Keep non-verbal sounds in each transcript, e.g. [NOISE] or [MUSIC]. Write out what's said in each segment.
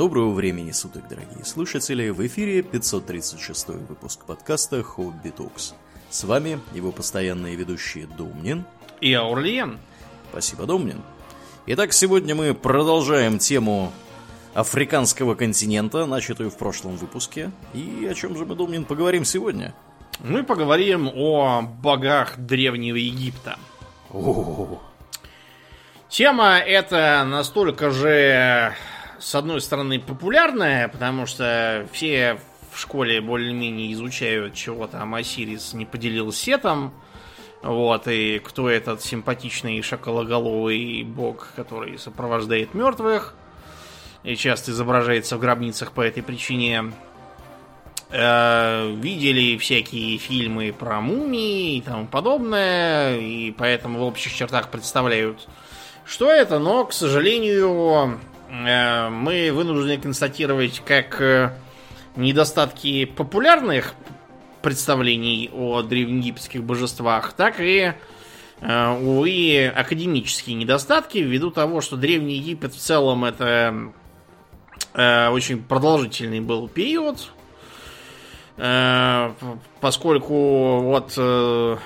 Доброго времени суток, дорогие слушатели! В эфире 536 выпуск подкаста «Хобби Токс». С вами его постоянные ведущие Домнин и Аурлиен. Спасибо, Домнин. Итак, сегодня мы продолжаем тему африканского континента, начатую в прошлом выпуске. И о чем же мы, Домнин, поговорим сегодня? Мы поговорим о богах Древнего Египта. О, Тема эта настолько же, с одной стороны, популярная, потому что все в школе более-менее изучают, чего там Осирис не поделил сетом. Вот, и кто этот симпатичный шокологоловый бог, который сопровождает мертвых и часто изображается в гробницах по этой причине. Э, видели всякие фильмы про мумии и тому подобное, и поэтому в общих чертах представляют, что это, но, к сожалению, мы вынуждены констатировать как э, недостатки популярных представлений о древнеегипетских божествах, так и, э, увы, академические недостатки, ввиду того, что Древний Египет в целом это э, очень продолжительный был период, э, поскольку вот э,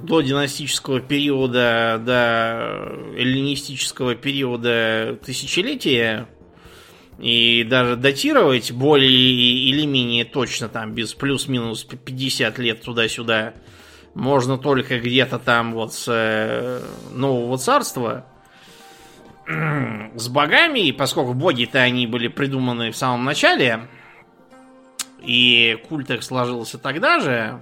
до династического периода, до эллинистического периода тысячелетия, и даже датировать более или менее точно, там, без плюс-минус 50 лет туда-сюда, можно только где-то там вот с э, Нового Царства. С богами, поскольку боги-то они были придуманы в самом начале, и культ их сложился тогда же,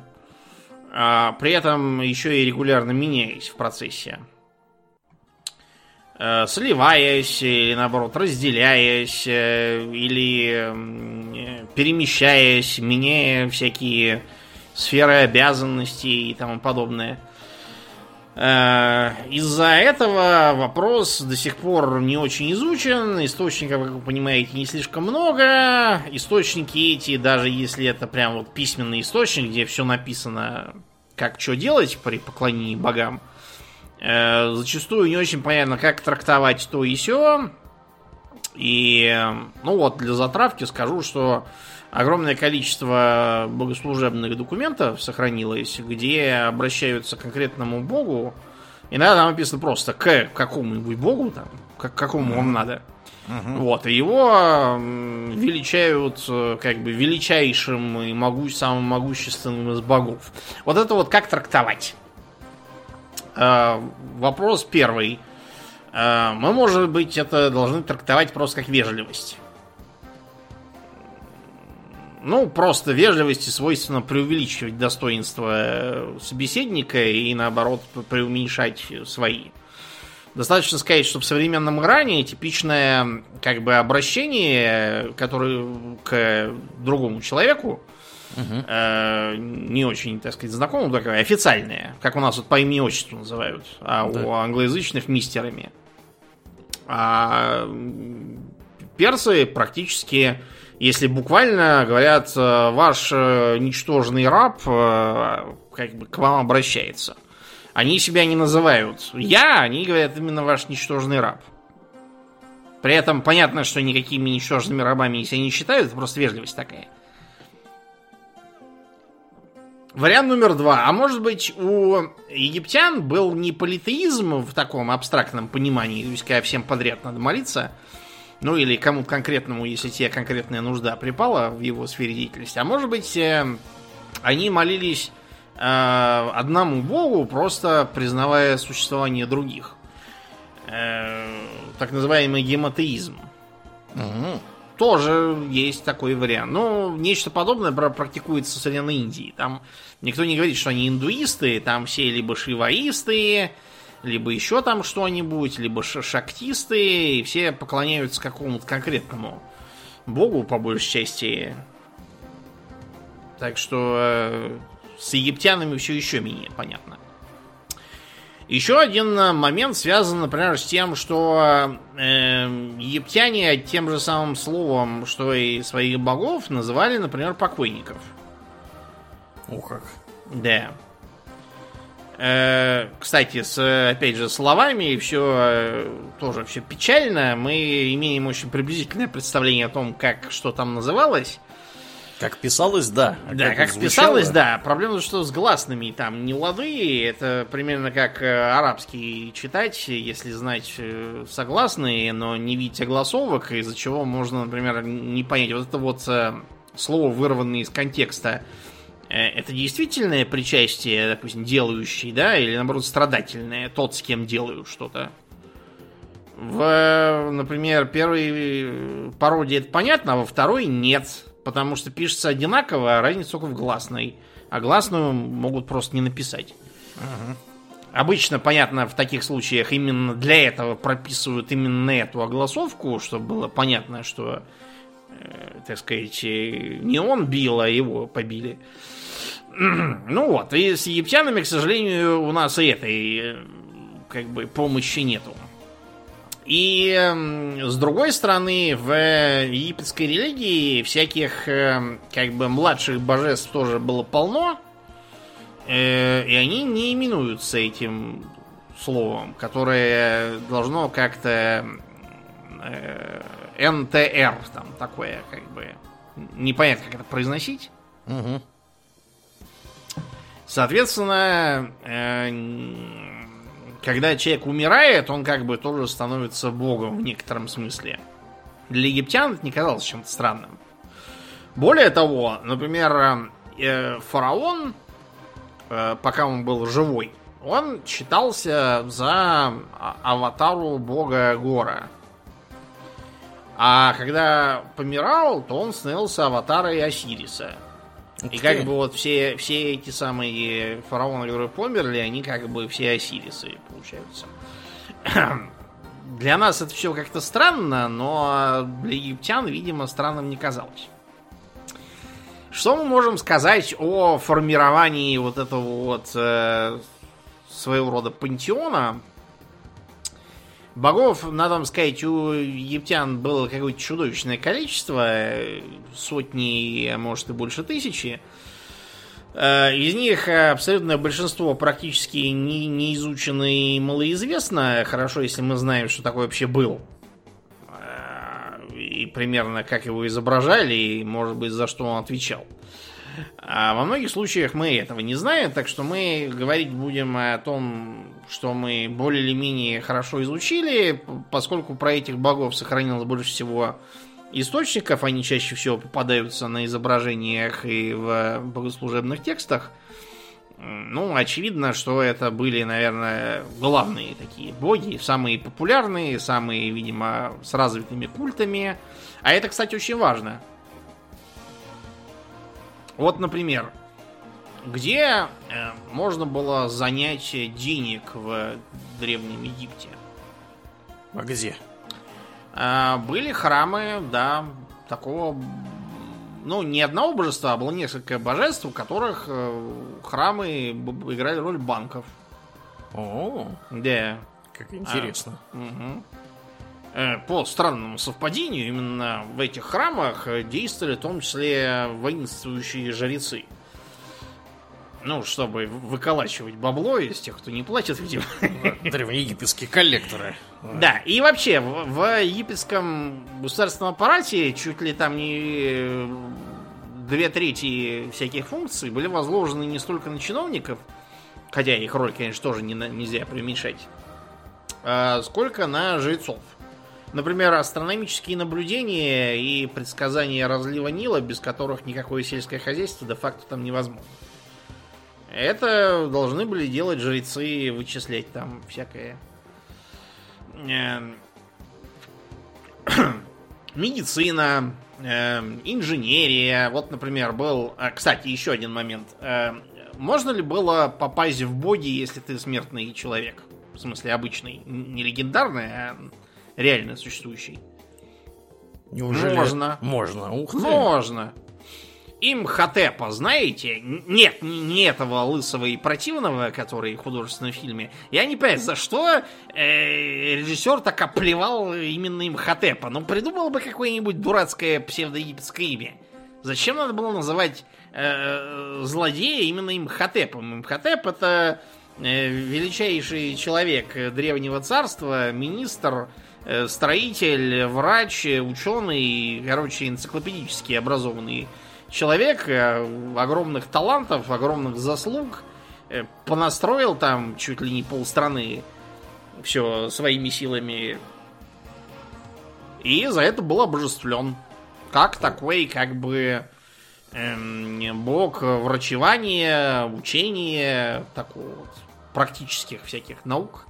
а при этом еще и регулярно меняясь в процессе. Э, Сливаясь, или наоборот, разделяясь, э, или перемещаясь, меняя всякие сферы обязанностей и тому подобное. Э, Из-за этого вопрос до сих пор не очень изучен, источников, как вы понимаете, не слишком много. Источники эти, даже если это прям вот письменный источник, где все написано, как что делать при поклонении богам, э, зачастую не очень понятно, как трактовать то и сё. И, ну вот, для затравки скажу, что огромное количество богослужебных документов сохранилось, где обращаются к конкретному богу. Иногда там написано просто к какому-нибудь богу, там, к какому вам надо. Вот, и его величают э, как бы величайшим и могу, самым могущественным из богов. Вот это вот как трактовать? Э, вопрос первый. Э, мы, может быть, это должны трактовать просто как вежливость. Ну, просто вежливости свойственно преувеличивать достоинства э, собеседника и, наоборот, преуменьшать свои. Достаточно сказать, что в современном Иране типичное как бы обращение, которое к другому человеку, э, не очень, так сказать, знакомому, такое официальное, как у нас вот по имени отчеству называют, а Да. у англоязычных мистерами. А персы практически, если буквально говорят, э, ваш э, ничтожный раб э, как бы к вам обращается. Они себя не называют я, они говорят именно ваш ничтожный раб. При этом понятно, что никакими ничтожными рабами себя не считают, это просто вежливость такая. Вариант номер два. А может быть, у египтян был не политеизм в таком абстрактном понимании, то есть когда всем подряд надо молиться, ну или кому-то конкретному, если тебе конкретная нужда припала в его сфере деятельности. А может быть, э, они молились э, одному богу, просто признавая существование других. Э, так называемый гемотеизм. Тоже есть такой вариант. Но нечто подобное пра- практикуется в современной Индии. Там никто не говорит, что они индуисты, там все либо шиваисты, либо еще там что-нибудь, либо ша- шактисты, и все поклоняются какому-то конкретному богу, по большей части. Так что э, с египтянами все еще менее понятно. Еще один э, момент связан, например, с тем, что э, египтяне тем же самым словом, что и своих богов, называли, например, покойников. О как. Да. Э, кстати, с, опять же, словами все э, тоже все печально. Мы имеем очень приблизительное представление о том, как что там называлось. Как писалось, да. А да, как, как писалось, да. Проблема, что с гласными там не лады. Это примерно как э, арабский читать, если знать согласные, но не видеть огласовок, из-за чего можно, например, не понять. Вот это вот слово, вырванное из контекста это действительное причастие, допустим, делающий, да, или наоборот страдательное, тот, с кем делаю что-то. В, например, первой пародии это понятно, а во второй нет. Потому что пишется одинаково, а разница только в гласной. А гласную могут просто не написать. Угу. Обычно, понятно, в таких случаях именно для этого прописывают именно эту огласовку, чтобы было понятно, что, э, так сказать, не он бил, а его побили. [CLEARS THROAT] Ну вот, и с египтянами, к сожалению, у нас и этой э, как бы помощи нету. И с другой стороны, в египетской религии всяких э, как бы младших божеств тоже было полно, э, и они не именуются этим словом, которое должно как-то НТР там такое, как бы непонятно, как это произносить. Угу. Соответственно, э, когда человек умирает, он как бы тоже становится богом в некотором смысле. Для египтян это не казалось чем-то странным. Более того, например, э, фараон, э, пока он был живой, он считался за а, аватару бога Гора. А когда помирал, то он становился аватарой Осириса. И как бы вот все, все эти самые фараоны, которые померли, они как бы все осирисы, получаются. [CLEARS THROAT] Для нас это все как-то странно, но для египтян, видимо, странным не казалось. Что мы можем сказать о формировании вот этого вот э, своего рода пантеона? Богов, надо вам сказать, у египтян было какое-то чудовищное количество, сотни, а может и больше тысячи. Э, из них абсолютное большинство практически не, не изучено и малоизвестно. Хорошо, если мы знаем, что такое вообще был. Э, и примерно как его изображали, и, может быть, за что он отвечал. А во многих случаях мы этого не знаем, так что мы говорить будем о том, что мы более или менее хорошо изучили, поскольку про этих богов сохранилось больше всего источников, они чаще всего попадаются на изображениях и в богослужебных текстах. Ну, очевидно, что это были, наверное, главные такие боги, самые популярные, самые, видимо, с развитыми культами. А это, кстати, очень важно. Вот, например, где э, можно было занять денег в Древнем Египте? А где? Э, были храмы, да, такого... Ну, не одного божества, а было несколько божеств, у которых э, храмы играли роль банков. О, да. Как интересно. А, угу. По странному совпадению, именно в этих храмах действовали в том числе воинствующие жрецы. Ну, чтобы выколачивать бабло из тех, кто не платит, видимо. Древнеегипетские коллекторы. [LAUGHS] Да, и вообще, в, в египетском государственном аппарате чуть ли там не две трети всяких функций были возложены не столько на чиновников, хотя их роль, конечно, тоже не, нельзя преуменьшать, а сколько на жрецов. Например, астрономические наблюдения и предсказания разлива Нила, без которых никакое сельское хозяйство де-факто там невозможно. Это должны были делать жрецы, вычислять там всякое. Эм, [CLEARS THROAT] медицина, эм, инженерия. Вот, например, был... А, кстати, еще один момент. Эм, можно ли было попасть в боги, если ты смертный человек? В смысле, обычный. Не легендарный, а реально существующий. Неужели? Можно. Можно. Ух ты. Можно. Имхотепа, знаете? Нет, не этого лысого и противного, который в художественном фильме. Я не понимаю, за что э, режиссер так оплевал именно Имхотепа. Ну, придумал бы какое-нибудь дурацкое псевдоегипетское имя. Зачем надо было называть э, злодея именно Имхотепом? Имхотеп это э, величайший человек древнего царства, министр, э, строитель, врач, ученый, короче, энциклопедически образованный человек, э, огромных талантов, огромных заслуг, э, понастроил там чуть ли не полстраны все своими силами. И за это был обожествлен. Как такой, как бы, эм, бог врачевания, учения, такого вот, практических всяких наук.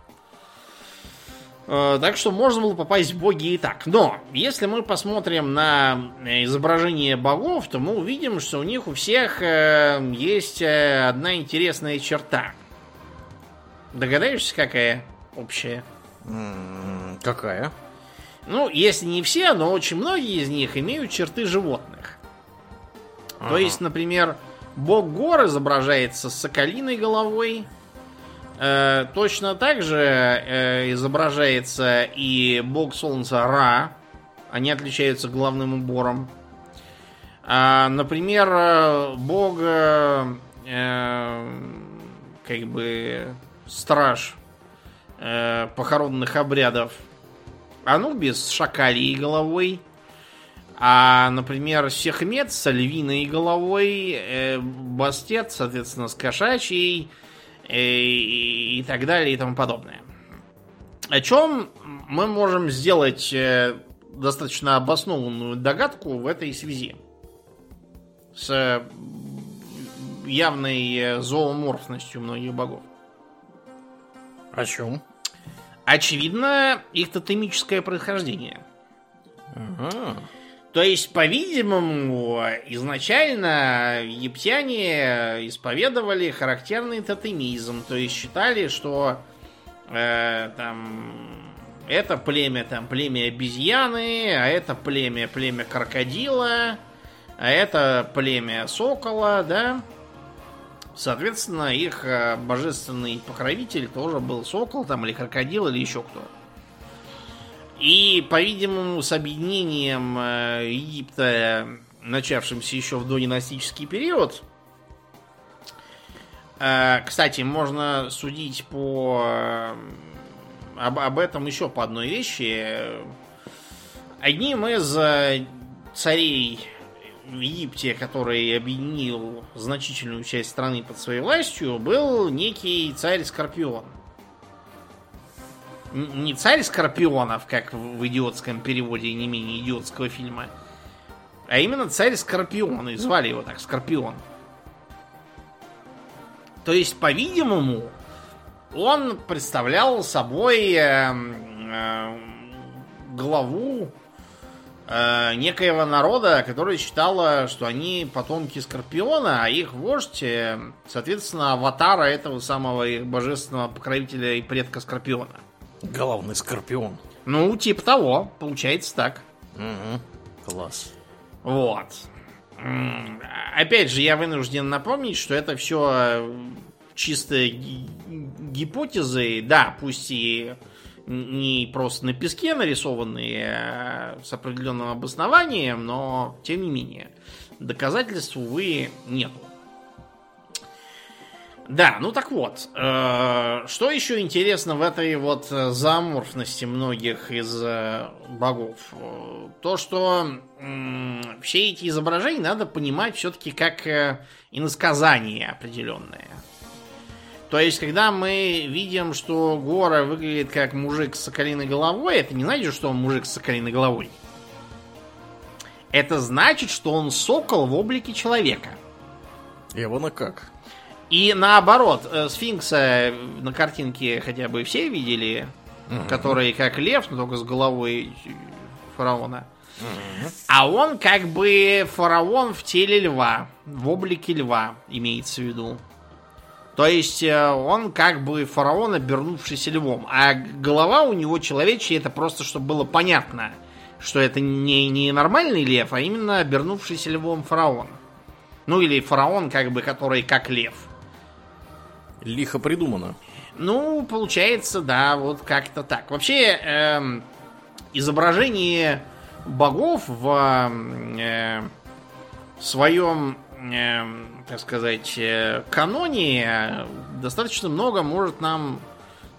Э, Так что можно было попасть в боги и так. Но, если мы посмотрим на изображение богов, то мы увидим, что у них у всех э, есть э, одна интересная черта. Догадаешься, какая общая? Какая? Ну, если не все, но очень многие из них имеют черты животных. То Ага. есть, например, бог гор изображается с соколиной головой. Э, точно так же э, изображается и бог солнца Ра. Они отличаются главным убором. А, например, э, бог э, э, как бы страж э, похоронных обрядов Анубис с шакалией головой. А, например, Сехмет с львиной головой, э, Бастет, соответственно, с кошачьей и, и так далее и тому подобное. О чем мы можем сделать э, достаточно обоснованную догадку в этой связи? С э, явной э, зооморфностью многих богов. О чем? Очевидно, их тотемическое происхождение. Ага. То есть, по-видимому, изначально египтяне исповедовали характерный тотемизм. То есть считали, что э, там это племя там племя обезьяны, а это племя племя крокодила, а это племя сокола, да. Соответственно, их э, божественный покровитель тоже был сокол там или крокодил или еще кто. И, по-видимому, с объединением э, Египта, начавшимся еще в додинастический период, э, кстати, можно судить по э, об, об этом еще по одной вещи. Одним из царей в Египте, который объединил значительную часть страны под своей властью, был некий царь Скорпион. Не царь Скорпионов, как в идиотском переводе не менее идиотского фильма, а именно царь Скорпион, и звали его так, Скорпион. То есть, по-видимому, он представлял собой эм, эм, главу э, некоего народа, который считала, что они потомки Скорпиона, а их вождь, э, соответственно, аватара этого самого божественного покровителя и предка Скорпиона. Главный скорпион. Ну, типа того, получается так. Мгм. Класс. Вот. Опять же, я вынужден напомнить, что это все чисто ги- гипотезы, да, пусть и не просто на песке нарисованные а с определенным обоснованием, но тем не менее доказательств, увы, нету. Да, ну так вот, э, что еще интересно в этой вот э, зооморфности многих из э, богов? То, что все эти изображения надо понимать все-таки как э, иносказание определенное. То есть, когда мы видим, что Гора выглядит как мужик с соколиной головой, это не значит, что он мужик с соколиной головой. Это значит, что он сокол в облике человека. Ивана как? И наоборот, э, сфинкса на картинке хотя бы все видели, который как лев, но только с головой фараона. А он как бы фараон в теле льва, в облике льва, имеется в виду. То есть э, он как бы фараон, обернувшийся львом. А голова у него человечья, это просто чтобы было понятно, что это не, не нормальный лев, а именно обернувшийся львом фараон. Ну или фараон, как бы, который как лев. Лихо придумано. Ну, получается, да, вот как-то так. Вообще, эм, изображение богов в э, своем э, так сказать, э, каноне достаточно много может нам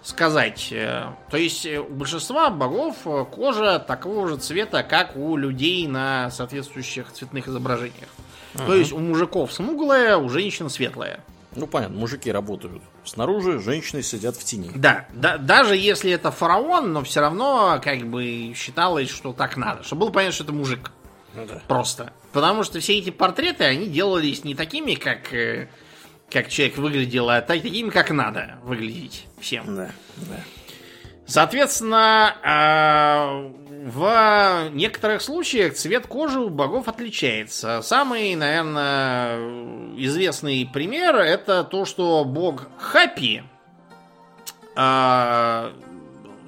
сказать. Э, то есть у большинства богов кожа такого же цвета, как у людей на соответствующих цветных изображениях. Ага. То есть у мужиков смуглая, у женщин светлая. Ну, понятно, мужики работают снаружи, женщины сидят в тени. Да, да, даже если это фараон, но все равно как бы считалось, что так надо. Чтобы было понятно, что это мужик. Ну, да. Просто. Потому что все эти портреты, они делались не такими, как, э, как человек выглядел, а такими, как надо выглядеть всем. Да, да. Соответственно, а, в некоторых случаях цвет кожи у богов отличается. Самый, наверное, известный пример это то, что бог Хапи э,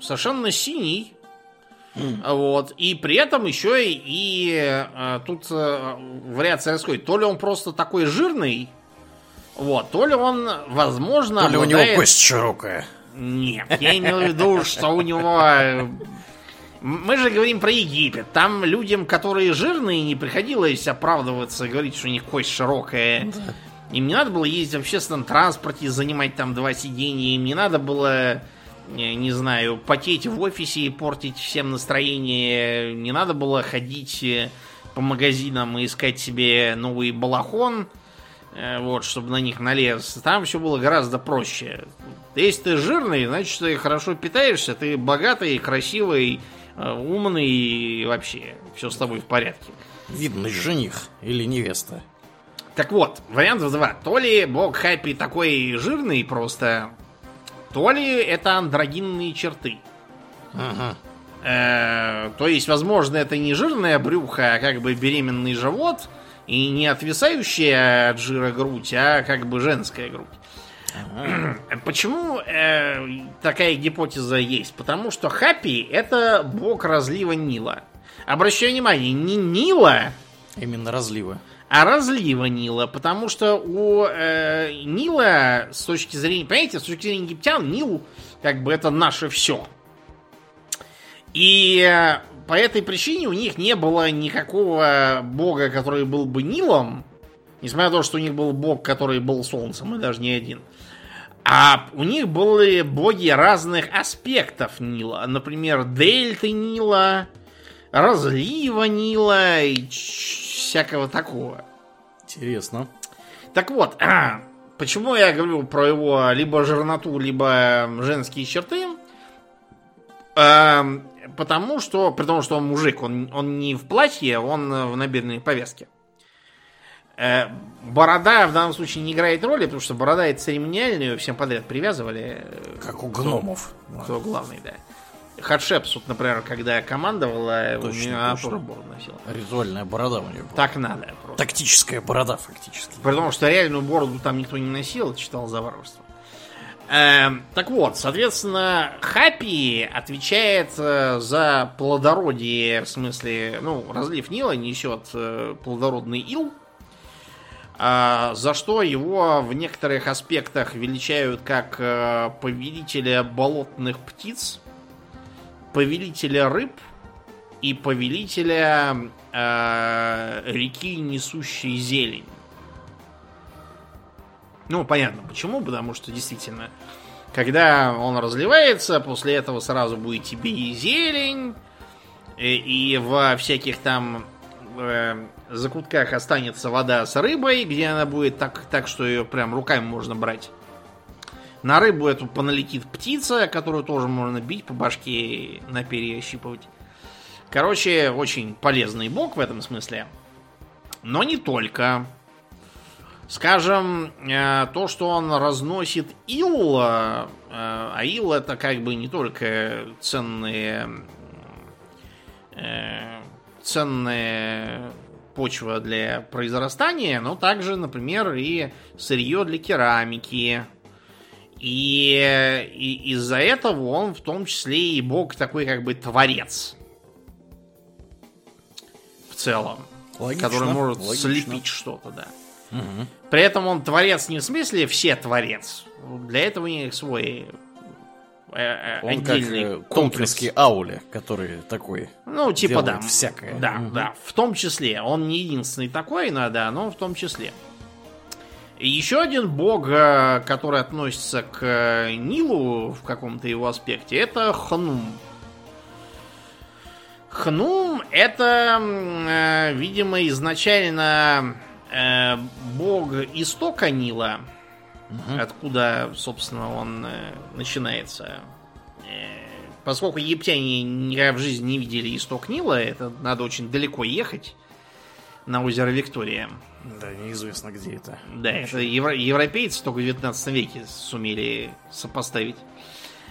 совершенно синий. Mm. Вот. И при этом еще и, и э, тут э, вариация расходит. То ли он просто такой жирный, вот, то ли он, возможно, То ли обладает... у него кость широкая. Нет, я имею в виду, что у него мы же говорим про Египет. Там людям, которые жирные, не приходилось оправдываться, говорить, что у них кость широкая. Да. Им не надо было ездить в общественном транспорте, занимать там два сидения. Им не надо было, не знаю, потеть в офисе и портить всем настроение. Не надо было ходить э, по магазинам и искать себе новый балахон, э, вот, чтобы на них налез. Там все было гораздо проще. Если ты жирный, значит, ты хорошо питаешься, ты богатый, красивый, умный и вообще все с тобой в порядке. Видный жених или невеста. Так вот, вариантов два. То ли бог Хэппи такой жирный просто, то ли это андрогинные черты. Ага. Э, то есть, возможно, это не жирное брюхо, а как бы беременный живот и не отвисающая от жира грудь, а как бы женская грудь. [CLEARS THROAT] Почему э, такая гипотеза есть? Потому что Хаппи это бог разлива Нила. Обращаю внимание, не Нила. Именно разлива. А разлива Нила, потому что у э, Нила с точки зрения, понимаете, с точки зрения египтян, Нил как бы это наше все. И э, по этой причине у них не было никакого бога, который был бы Нилом, несмотря на то, что у них был бог, который был солнцем, и даже не один. А у них были боги разных аспектов Нила. Например, дельты Нила, разлива Нила и всякого такого. Интересно. Так вот, а, [CLEARS THROAT] почему я говорю про его либо жирноту, либо женские черты? А, потому что, при том, что он мужик, он, он не в платье, он в набедренной повязке. Э, борода в данном случае не играет роли, потому что борода это церемониальная, ее всем подряд привязывали. Как у гномов. Кто, кто главный, да. Хатшепсут, например, когда командовала, точно, у тоже бороду носила. Ритуальная борода у нее была. Так надо. Просто. Тактическая борода, фактически. Потому что реальную бороду там никто не носил, это считал за варварство. Эм, так вот, соответственно, Хапи отвечает э, за плодородие, в смысле, ну, разлив Нила несет э, плодородный ил, за что его в некоторых аспектах величают как э, повелителя болотных птиц, повелителя рыб и повелителя э, реки, несущей зелень. Ну, понятно почему, потому что действительно, когда он разливается, после этого сразу будет тебе и зелень, и, и во всяких там э, закутках останется вода с рыбой, где она будет так, так что ее прям руками можно брать. На рыбу эту поналетит птица, которую тоже можно бить по башке на перья щипывать. Короче, очень полезный бог в этом смысле. Но не только. Скажем, э, то, что он разносит ил, э, а ил это как бы не только ценные э, ценные почва для произрастания, но также, например, и сырье для керамики. И, и из-за этого он в том числе и бог такой как бы творец. В целом. Логично, который может логично. слепить что-то, да. Угу. При этом он творец не в смысле все творец. Для этого у них свой Он отдельный как Тонкинский Аули, который такой. Ну, типа да. Всякое. Да, угу. да. В том числе. Он не единственный такой, но да, но в том числе. Еще один бог, э, который относится к э, Нилу в каком-то его аспекте, это Хнум. Хнум это, э, видимо, изначально бог истока Нила, угу. откуда, собственно, он начинается. Поскольку египтяне никогда в жизни не видели исток Нила, это надо очень далеко ехать на озеро Виктория. Да, неизвестно, где это. Да, это евро- европейцы только в 19 веке сумели сопоставить.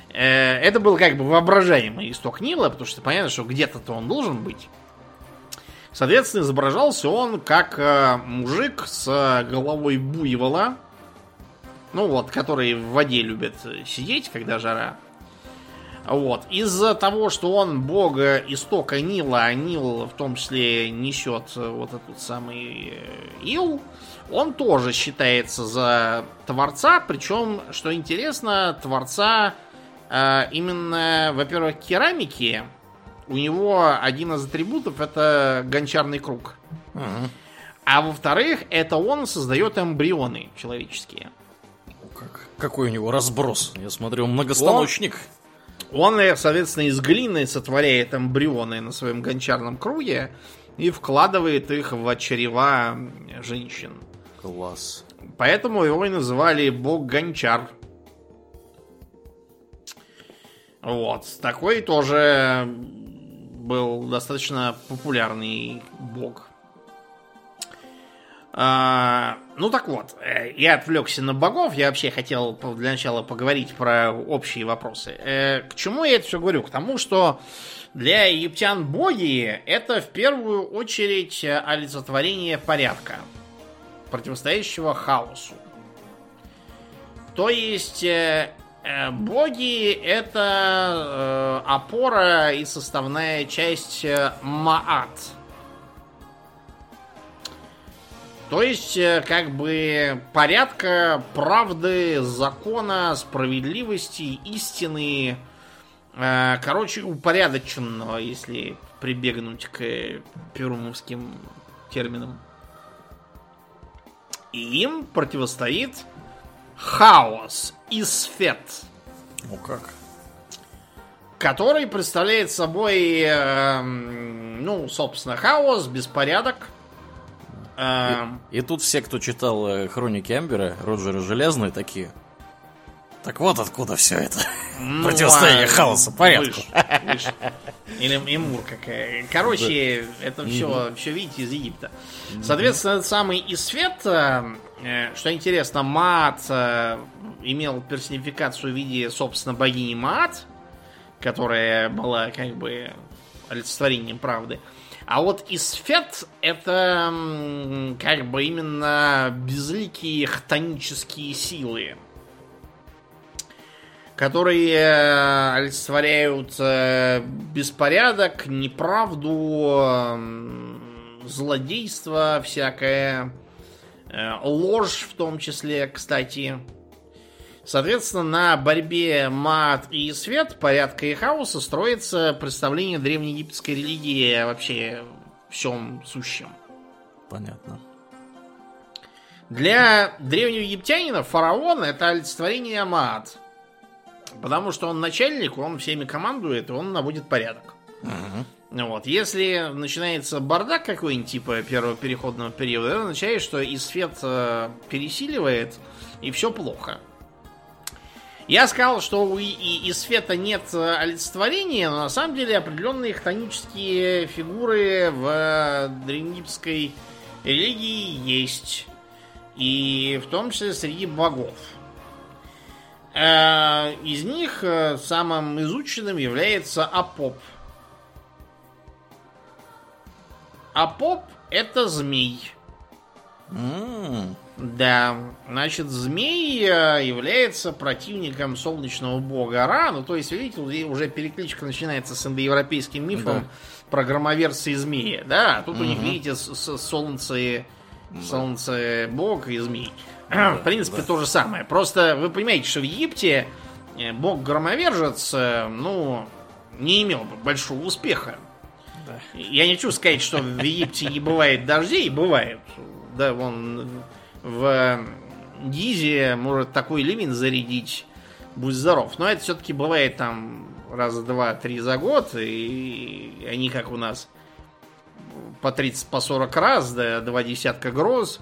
Э, это был как бы воображаемый исток Нила, потому что понятно, что где-то-то он должен быть. Соответственно, изображался он как э, мужик с головой буйвола, ну вот, который в воде любит сидеть, когда жара. Вот. Из-за того, что он бог истока Нила, а Нил в том числе несет вот этот самый э, Ил, он тоже считается за творца, причем, что интересно, творца э, именно, во-первых, керамики. У него один из атрибутов это гончарный круг. Угу. А во-вторых, это он создает эмбрионы человеческие. Как, какой у него разброс? Я смотрю, он многостаночник. Он, он, соответственно, из глины сотворяет эмбрионы на своем гончарном круге и вкладывает их в чрева женщин. Класс. Поэтому его и называли бог гончар. Вот. Такой тоже был достаточно популярный бог. А, ну так вот, э, я отвлекся на богов, я вообще хотел для начала поговорить про общие вопросы. Э, к чему я это все говорю? К тому, что для египтян боги это в первую очередь олицетворение порядка, противостоящего хаосу. То есть э, боги это опора и составная часть Маат – То есть, э, как бы, порядка, правды, закона, справедливости, истины. Э, короче, упорядоченного, если прибегнуть к перумовским терминам. И им противостоит хаос, исфет. Ну как? Который представляет собой, э, ну, собственно, хаос, беспорядок – и, и тут все, кто читал э, хроники Амбера, Роджера Железный, такие. Так вот откуда все это. Ну, Противостояние а, хаоса, порядку. Выше, Или Эмур какая. Короче, да. это все, mm все видите из Египта. Соответственно, этот самый Исфет, э, э, что интересно, Маат имел персонификацию в виде, собственно, богини Маат, которая была как бы олицетворением правды. А вот Исфет это как бы именно безликие хтонические силы, которые э, олицетворяют э, беспорядок, неправду, злодейство всякое, э, ложь в том числе, кстати. Соответственно, на борьбе мат и свет, порядка и хаоса строится представление древнеегипетской религии вообще всем сущем. Понятно. Для древнего египтянина фараон это олицетворение Маат. Потому что он начальник, он всеми командует, и он наводит порядок. Угу. Вот. Если начинается бардак какой-нибудь типа первого переходного периода, это означает, что Исфет э, пересиливает, и все плохо. Я сказал, что у и, и, света нет э, олицетворения, но на самом деле определенные хтонические фигуры в э, древнегипетской религии есть. И в том числе среди богов. Э, из них самым изученным является Апоп. Апоп это змей. Mm. Да, значит, змей э, является противником солнечного бога Ра. Ну, то есть, видите, уже перекличка начинается с индоевропейским мифом да. про громоверцы и змеи. Да, тут угу. у них, видите, солнце, солнце бог и змей. [CLEARS THROAT] Да, в принципе, да. то же самое. Просто вы понимаете, что в Египте э, бог громовержец, э, ну, не имел большого успеха. Да. Я не хочу сказать, что в Египте не бывает дождей, бывает. Да, вон в Дизи может такой ливень зарядить, будь здоров. Но это все-таки бывает там раза два-три за год, и они как у нас по 30, по 40 раз, да, два десятка гроз.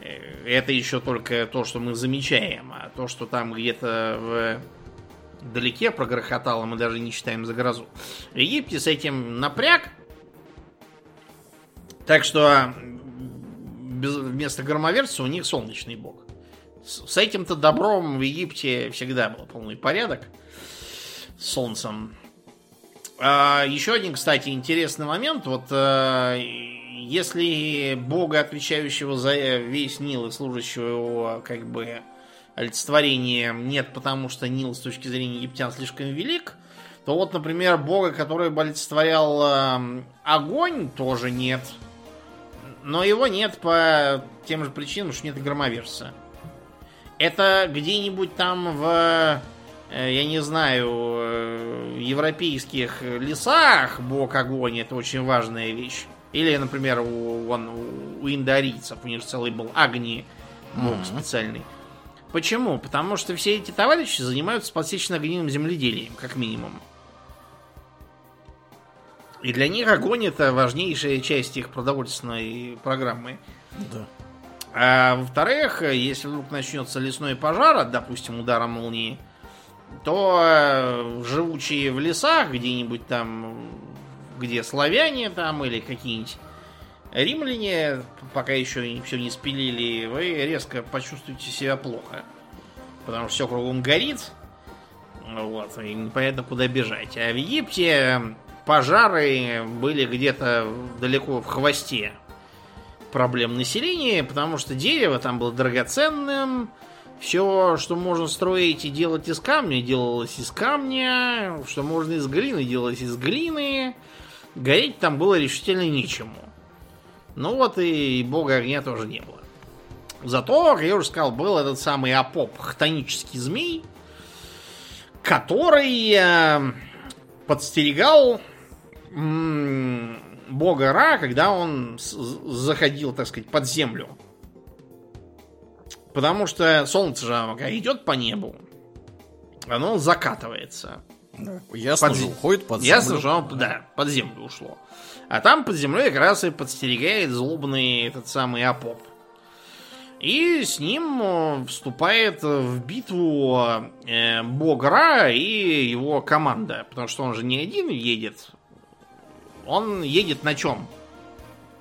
Э, это еще только то, что мы замечаем, а то, что там где-то в вдалеке прогрохотало, мы даже не считаем за грозу. В Египте с этим напряг. Так что вместо громоверца у них солнечный бог. С, этим-то добром в Египте всегда был полный порядок. С солнцем. А, еще один, кстати, интересный момент. Вот а, если бога, отвечающего за весь Нил и служащего его, как бы, олицетворением нет, потому что Нил с точки зрения египтян слишком велик, то вот, например, бога, который бы олицетворял э, огонь, тоже нет. Но его нет по тем же причинам, что нет громоверса. Это где-нибудь там в, э, я не знаю, э, европейских лесах бог огонь, это очень важная вещь. Или, например, у, вон, у индорийцев, у них целый был Агни бог mm-hmm. специальный. Почему? Потому что все эти товарищи занимаются подсечно-огненным земледелием, как минимум. И для них огонь это важнейшая часть их продовольственной программы. Да. А во-вторых, если вдруг начнется лесной пожар, допустим, ударом молнии, то э, живучие в лесах где-нибудь там, где славяне там или какие-нибудь римляне, пока еще все не спилили, вы резко почувствуете себя плохо. Потому что все кругом горит. Вот, и непонятно, куда бежать. А в Египте пожары были где-то далеко в хвосте проблем населения, потому что дерево там было драгоценным, все, что можно строить и делать из камня, делалось из камня, что можно из глины, делалось из глины. Гореть там было решительно нечему. Ну вот и бога огня тоже не было. Зато, как я уже сказал, был этот самый Апоп, хтонический змей, который э, подстерегал бога Ра, когда он заходил, так сказать, под землю. Потому что солнце же идет по небу, оно закатывается. Ясно под... же, уходит под землю. Ясно же, оно, да, под землю ушло. А там под землей как раз и подстерегает злобный этот самый Апоп. И с ним вступает в битву э, бог Ра и его команда. Потому что он же не один едет. Он едет на чем?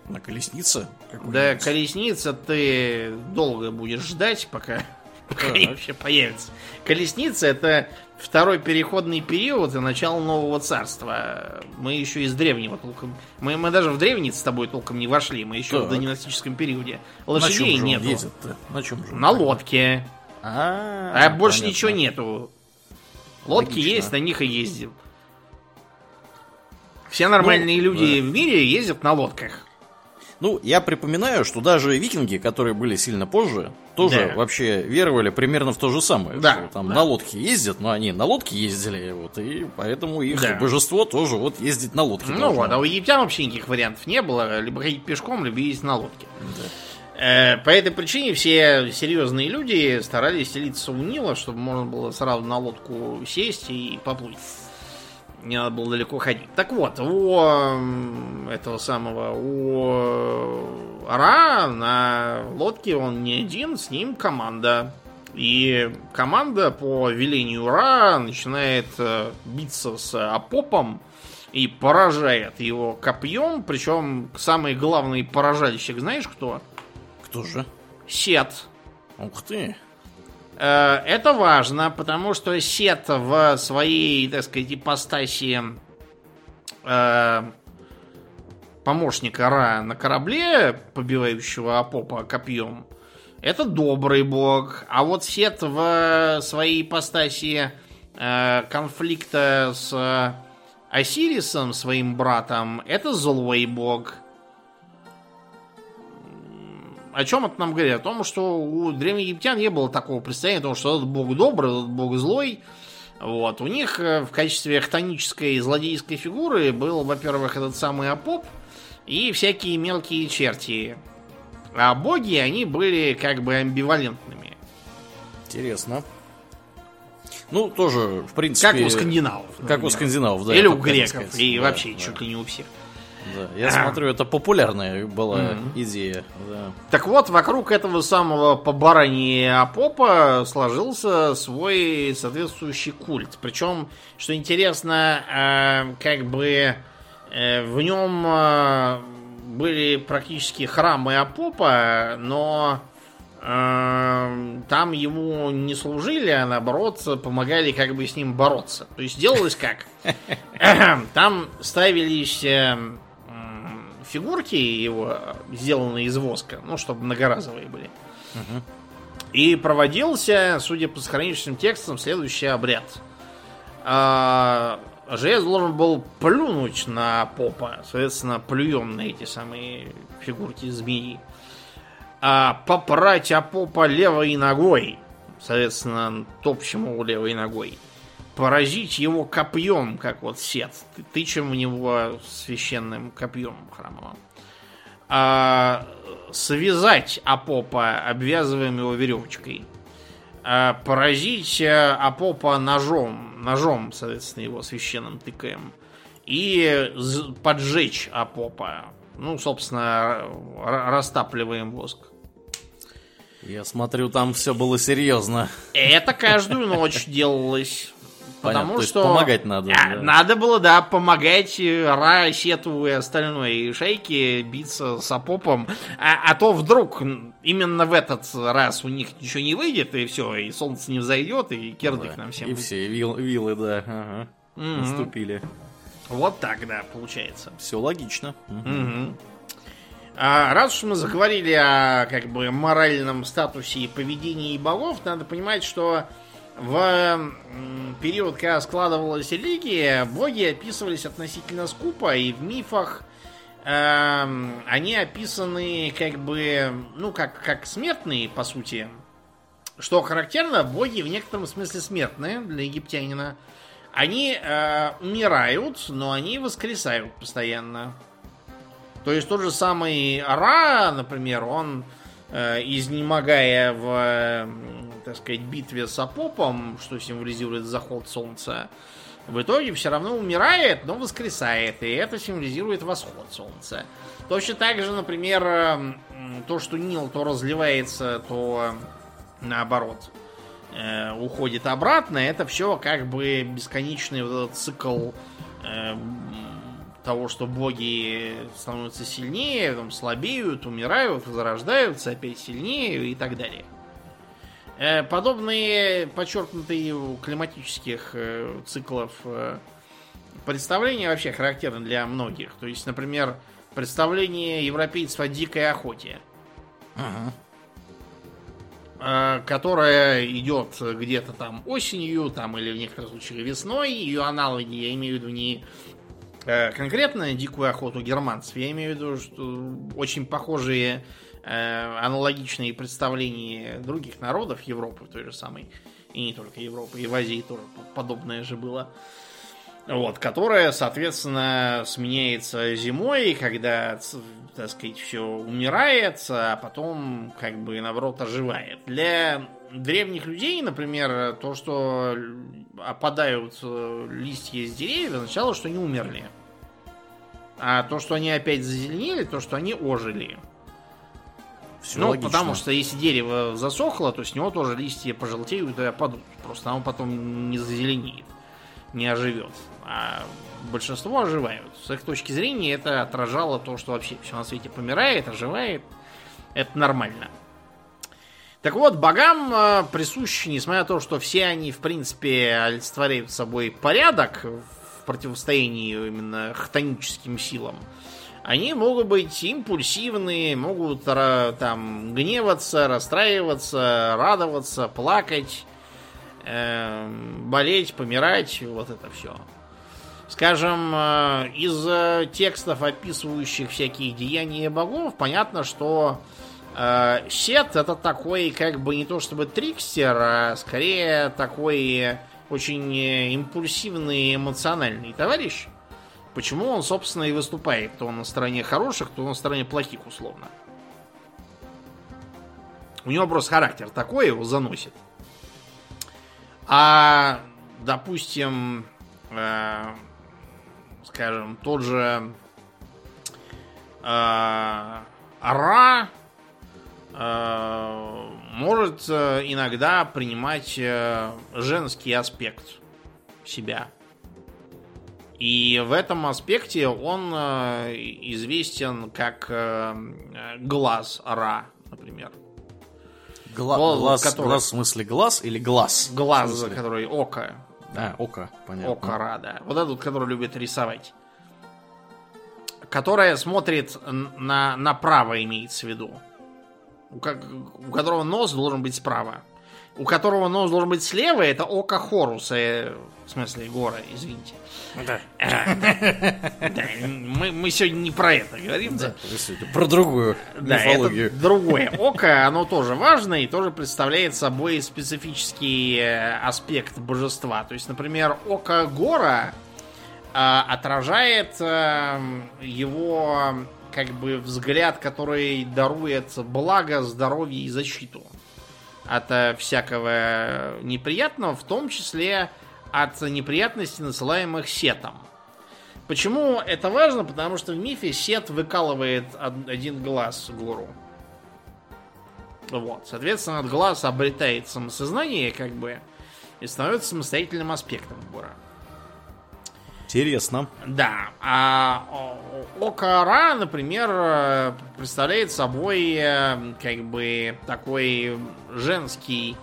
На колеснице? Да, колесница ты долго будешь ждать, пока, [LAUGHS] пока вообще появится. Колесница это второй переходный период и начало нового царства. Мы еще из древнего толком. Мы, мы даже в древний с тобой толком не вошли. Мы еще так. в доненастическом периоде. Лошадей На нету. Ездит-то? На чем же? На лодке. А, а больше понятно. ничего нету. Лодки Логично. есть, на них и ездил. Все нормальные ну, люди да. в мире ездят на лодках. Ну, я припоминаю, что даже викинги, которые были сильно позже, тоже да. вообще веровали примерно в то же самое. Да. Что там да. на лодке ездят, но они на лодке ездили, вот, и поэтому их да. божество тоже вот ездить на лодке. Ну должно. вот, а у египтян вообще никаких вариантов не было. Либо ходить пешком, либо ездить на лодке. Да. Э, по этой причине все серьезные люди старались селиться у Нила, чтобы можно было сразу на лодку сесть и поплыть не надо было далеко ходить. Так вот, у этого самого, у Ра на лодке он не один, с ним команда. И команда по велению Ра начинает э, биться с Апопом и поражает его копьем. Причем самый главный поражальщик, знаешь кто? Кто же? Сет. Ух ты. Э, это важно, потому что Сет в своей, так сказать, ипостаси э, помощника Ра на корабле, побивающего Апопа копьем, это добрый бог. А вот Сет в своей ипостаси э, конфликта с Осирисом, своим братом, это злой бог о чем это нам говорит? О том, что у древних египтян не было такого представления, о том, что этот бог добрый, этот бог злой. Вот. У них э, в качестве хтонической злодейской фигуры был, во-первых, этот самый Апоп и всякие мелкие черти, А боги, они были как бы амбивалентными. Интересно. Ну, тоже, в принципе... Как у скандинавов. Например. Как у скандинавов, да. Или у греков, и вообще да. чуть ли не у всех. Да, я смотрю, это популярная была mm-hmm. идея. Да. Так вот, вокруг этого самого побарания Апопа сложился свой соответствующий культ. Причем, что интересно, э, как бы э, в нем э, были практически храмы Апопа, но Эм, там ему не служили, а наоборот помогали как бы с ним бороться. То есть делалось как? [LAUGHS] Там ставились эм, фигурки его, сделанные из воска, ну, чтобы многоразовые были. И проводился, судя по сохранившимся текстам, следующий обряд. А, Жрец должен был плюнуть на попа, соответственно, плюем на эти самые фигурки змеи а попрать Апопа левой ногой, соответственно, топчем его левой ногой, поразить его копьем, как вот сет, тычем в него священным копьем храмовым, а, связать Апопа, обвязываем его веревочкой, а, поразить э, Апопа ножом, ножом, соответственно, его священным тыкаем, и поджечь Апопа, ну, собственно, растапливаем воск. Я смотрю, там все было серьезно. Это каждую ночь делалось. Потому Понятно, что помогать надо. А, да. Надо было, да, помогать Ра, Сету и остальной шейке биться с опопом. А, а то вдруг именно в этот раз у них ничего не выйдет, и все, и солнце не взойдет, и кердик да. нам всем. И все, вил, вилы, да, ага, угу. наступили. Вот так, да, получается. Все логично. Угу. А раз уж мы заговорили о как бы моральном статусе и поведении богов, надо понимать, что в период, когда складывалась религия, боги описывались относительно скупо, и в мифах э, они описаны как бы, ну, как, как смертные, по сути. Что характерно, боги в некотором смысле смертные для египтянина. Они э, умирают, но они воскресают постоянно. То есть тот же самый Ра, например, он, изнемогая в, э, так сказать, битве с Апопом, что символизирует заход солнца, в итоге все равно умирает, но воскресает, и это символизирует восход солнца. Точно так же, например, э, то, что Нил то разливается, то наоборот э, уходит обратно, это все как бы бесконечный вот этот цикл э, того, что боги становятся сильнее, потом слабеют, умирают, возрождаются, опять сильнее и так далее. Э, подобные подчеркнутые у климатических э, циклов э, представления вообще характерны для многих. То есть, например, представление европейцев о дикой охоте. Ага которая идет где-то там осенью, там или в некоторых случаях весной. Ее аналоги, я имею в виду не конкретно дикую охоту германцев, я имею в виду, что очень похожие э, аналогичные представления других народов Европы, той же самой, и не только Европы, и в Азии тоже подобное же было. Вот, которая, соответственно, сменяется зимой, когда, так сказать, все умирает, а потом, как бы, наоборот, оживает. Для древних людей, например, то, что опадают э, листья из деревьев, означало, что они умерли. А то, что они опять зазеленели, то, что они ожили. Все ну, логично. потому что если дерево засохло, то с него тоже листья пожелтеют и опадут. Просто оно потом не зазеленеет, не оживет. А большинство оживают. С их точки зрения это отражало то, что вообще все на свете помирает, оживает. Это нормально. Так вот, богам э, присущи, несмотря на то, что все они, в принципе, олицетворяют собой порядок в противостоянии именно хтоническим силам, они могут быть импульсивные, могут там гневаться, расстраиваться, радоваться, плакать, э, болеть, помирать, вот это все. Скажем, э, из текстов, описывающих всякие деяния богов, понятно, что Э, Сет это такой, как бы не то чтобы трикстер, а скорее такой очень импульсивный, эмоциональный товарищ. Почему он, собственно, и выступает? То он на стороне хороших, то он на стороне плохих, условно. У него просто характер такой, его заносит. А, допустим, э, скажем, тот же э, Ра э, может э, иногда принимать э, женский аспект себя. И в этом аспекте он э, известен как глаз Ра, например. Гла- Гол, глаз, который... глаз в смысле глаз или глаз? Глаз, который око. А, око, понятно. Око Ра, да. Вот этот, который любит рисовать. Которая смотрит на, направо, имеется в виду у, как, у которого нос должен быть справа. У которого нос должен быть слева, это око Хоруса, э, в смысле гора, извините. Да. А, да. Мы, мы сегодня не про это говорим, да? да. Про другую да, мифологию. Это другое око, оно тоже важно и тоже представляет собой специфический э, аспект божества. То есть, например, око Гора а, отражает а, его как бы взгляд, который дарует благо, здоровье и защиту от э, всякого неприятного, в том числе от неприятностей, насылаемых сетом. Почему это важно? Потому что в мифе сет выкалывает один глаз гору. Вот. Соответственно, от глаз обретает самосознание, как бы, и становится самостоятельным аспектом гора. Интересно. Да. А Окара, например, представляет собой э, как бы такой женский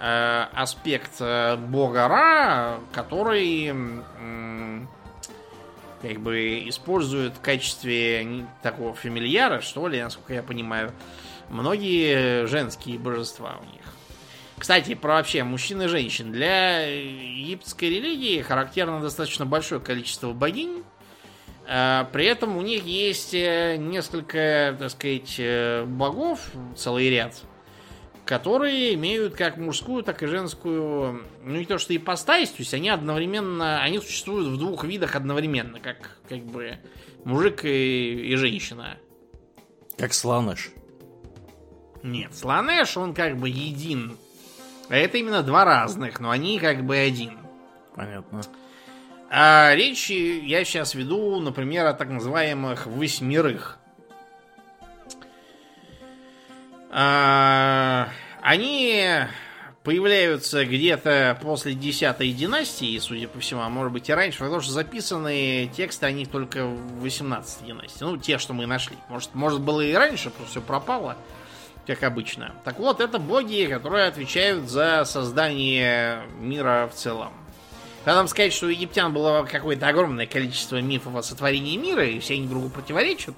э, аспект э, бога Ра, который как бы используют в качестве такого фамильяра, что ли, насколько я понимаю, многие женские божества у. Кстати, про вообще мужчин и женщин. Для египетской религии характерно достаточно большое количество богинь. А, при этом у них есть э, несколько, так сказать, э, богов, целый ряд, которые имеют как мужскую, так и женскую, ну не то что ипостась, то есть они одновременно, они существуют в двух видах одновременно, как, как бы мужик и, и женщина. Как слоныш. Нет, слонеш, он как бы един а это именно два разных, но они как бы один. Понятно. А речь я сейчас веду, например, о так называемых восьмерых. А, они появляются где-то после десятой династии, судя по всему, а может быть и раньше, потому что записанные тексты они только в 18 династии. Ну, те, что мы нашли. Может, может было и раньше, просто все пропало как обычно. Так вот, это боги, которые отвечают за создание мира в целом. Надо нам сказать, что у египтян было какое-то огромное количество мифов о сотворении мира, и все они другу противоречат.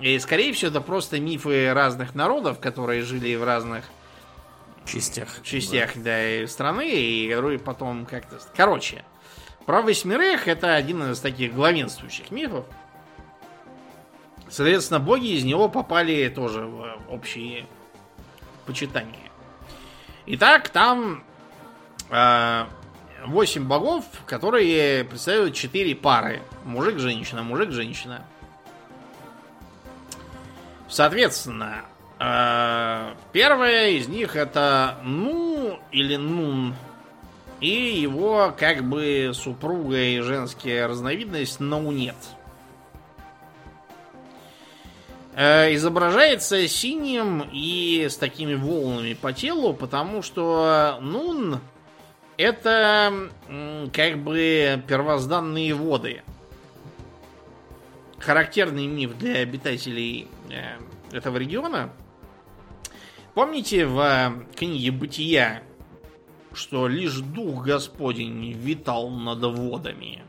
И, скорее всего, это просто мифы разных народов, которые жили в разных частях, частях да. Да, и страны, и которые потом как-то... Короче, про восьмерых это один из таких главенствующих мифов. Соответственно, боги из него попали тоже в общие почитания. Итак, там э, 8 богов, которые представляют 4 пары. Мужик-женщина, мужик-женщина. Соответственно, э, первая из них это Ну или Нун. И его как бы супруга и женская разновидность Наунет. Э, изображается синим и с такими волнами по телу, потому что Нун это как бы первозданные воды. Характерный миф для обитателей э, этого региона. Помните в книге Бытия, что лишь Дух Господень витал над водами?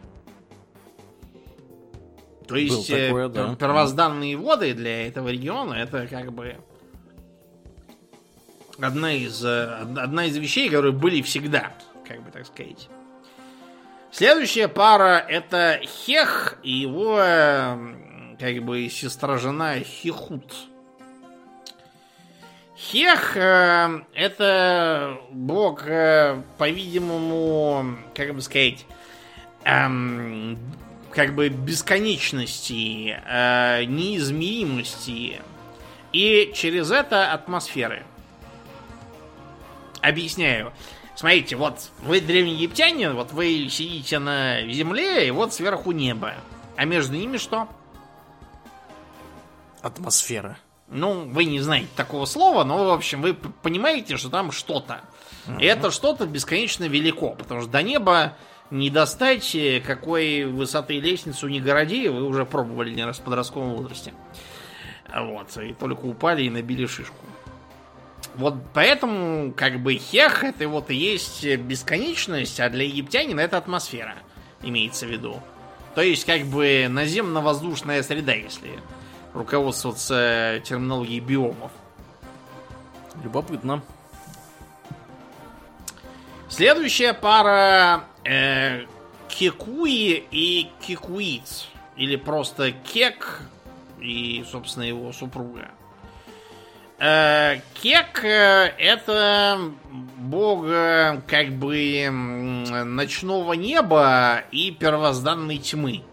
То есть такое, э, да. первозданные воды для этого региона это как бы одна из, э, одна из вещей, которые были всегда, как бы так сказать. Следующая пара это Хех и его э, как бы сестра-жена Хихут. Хех это бог, по-видимому, как бы сказать, эм, как бы бесконечности, э, неизмеримости и через это атмосферы. Объясняю. Смотрите, вот вы древний египтянин, вот вы сидите на земле, и вот сверху небо. А между ними что? Атмосфера. Ну, вы не знаете такого слова, но, в общем, вы понимаете, что там что-то. Угу. И это что-то бесконечно велико, потому что до неба не достать, э, какой высоты лестницу не городи, вы уже пробовали не раз в подростковом возрасте. Вот, и только упали и набили шишку. Вот поэтому, как бы, хех это вот и есть бесконечность, а для египтянина это атмосфера, имеется в виду. То есть, как бы, наземно-воздушная среда, если руководствоваться терминологией биомов. Любопытно. Следующая пара э, Кекуи и Кекуиц. Или просто Кек и, собственно, его супруга. Э, Кек э, это бог как бы ночного неба и первозданной тьмы.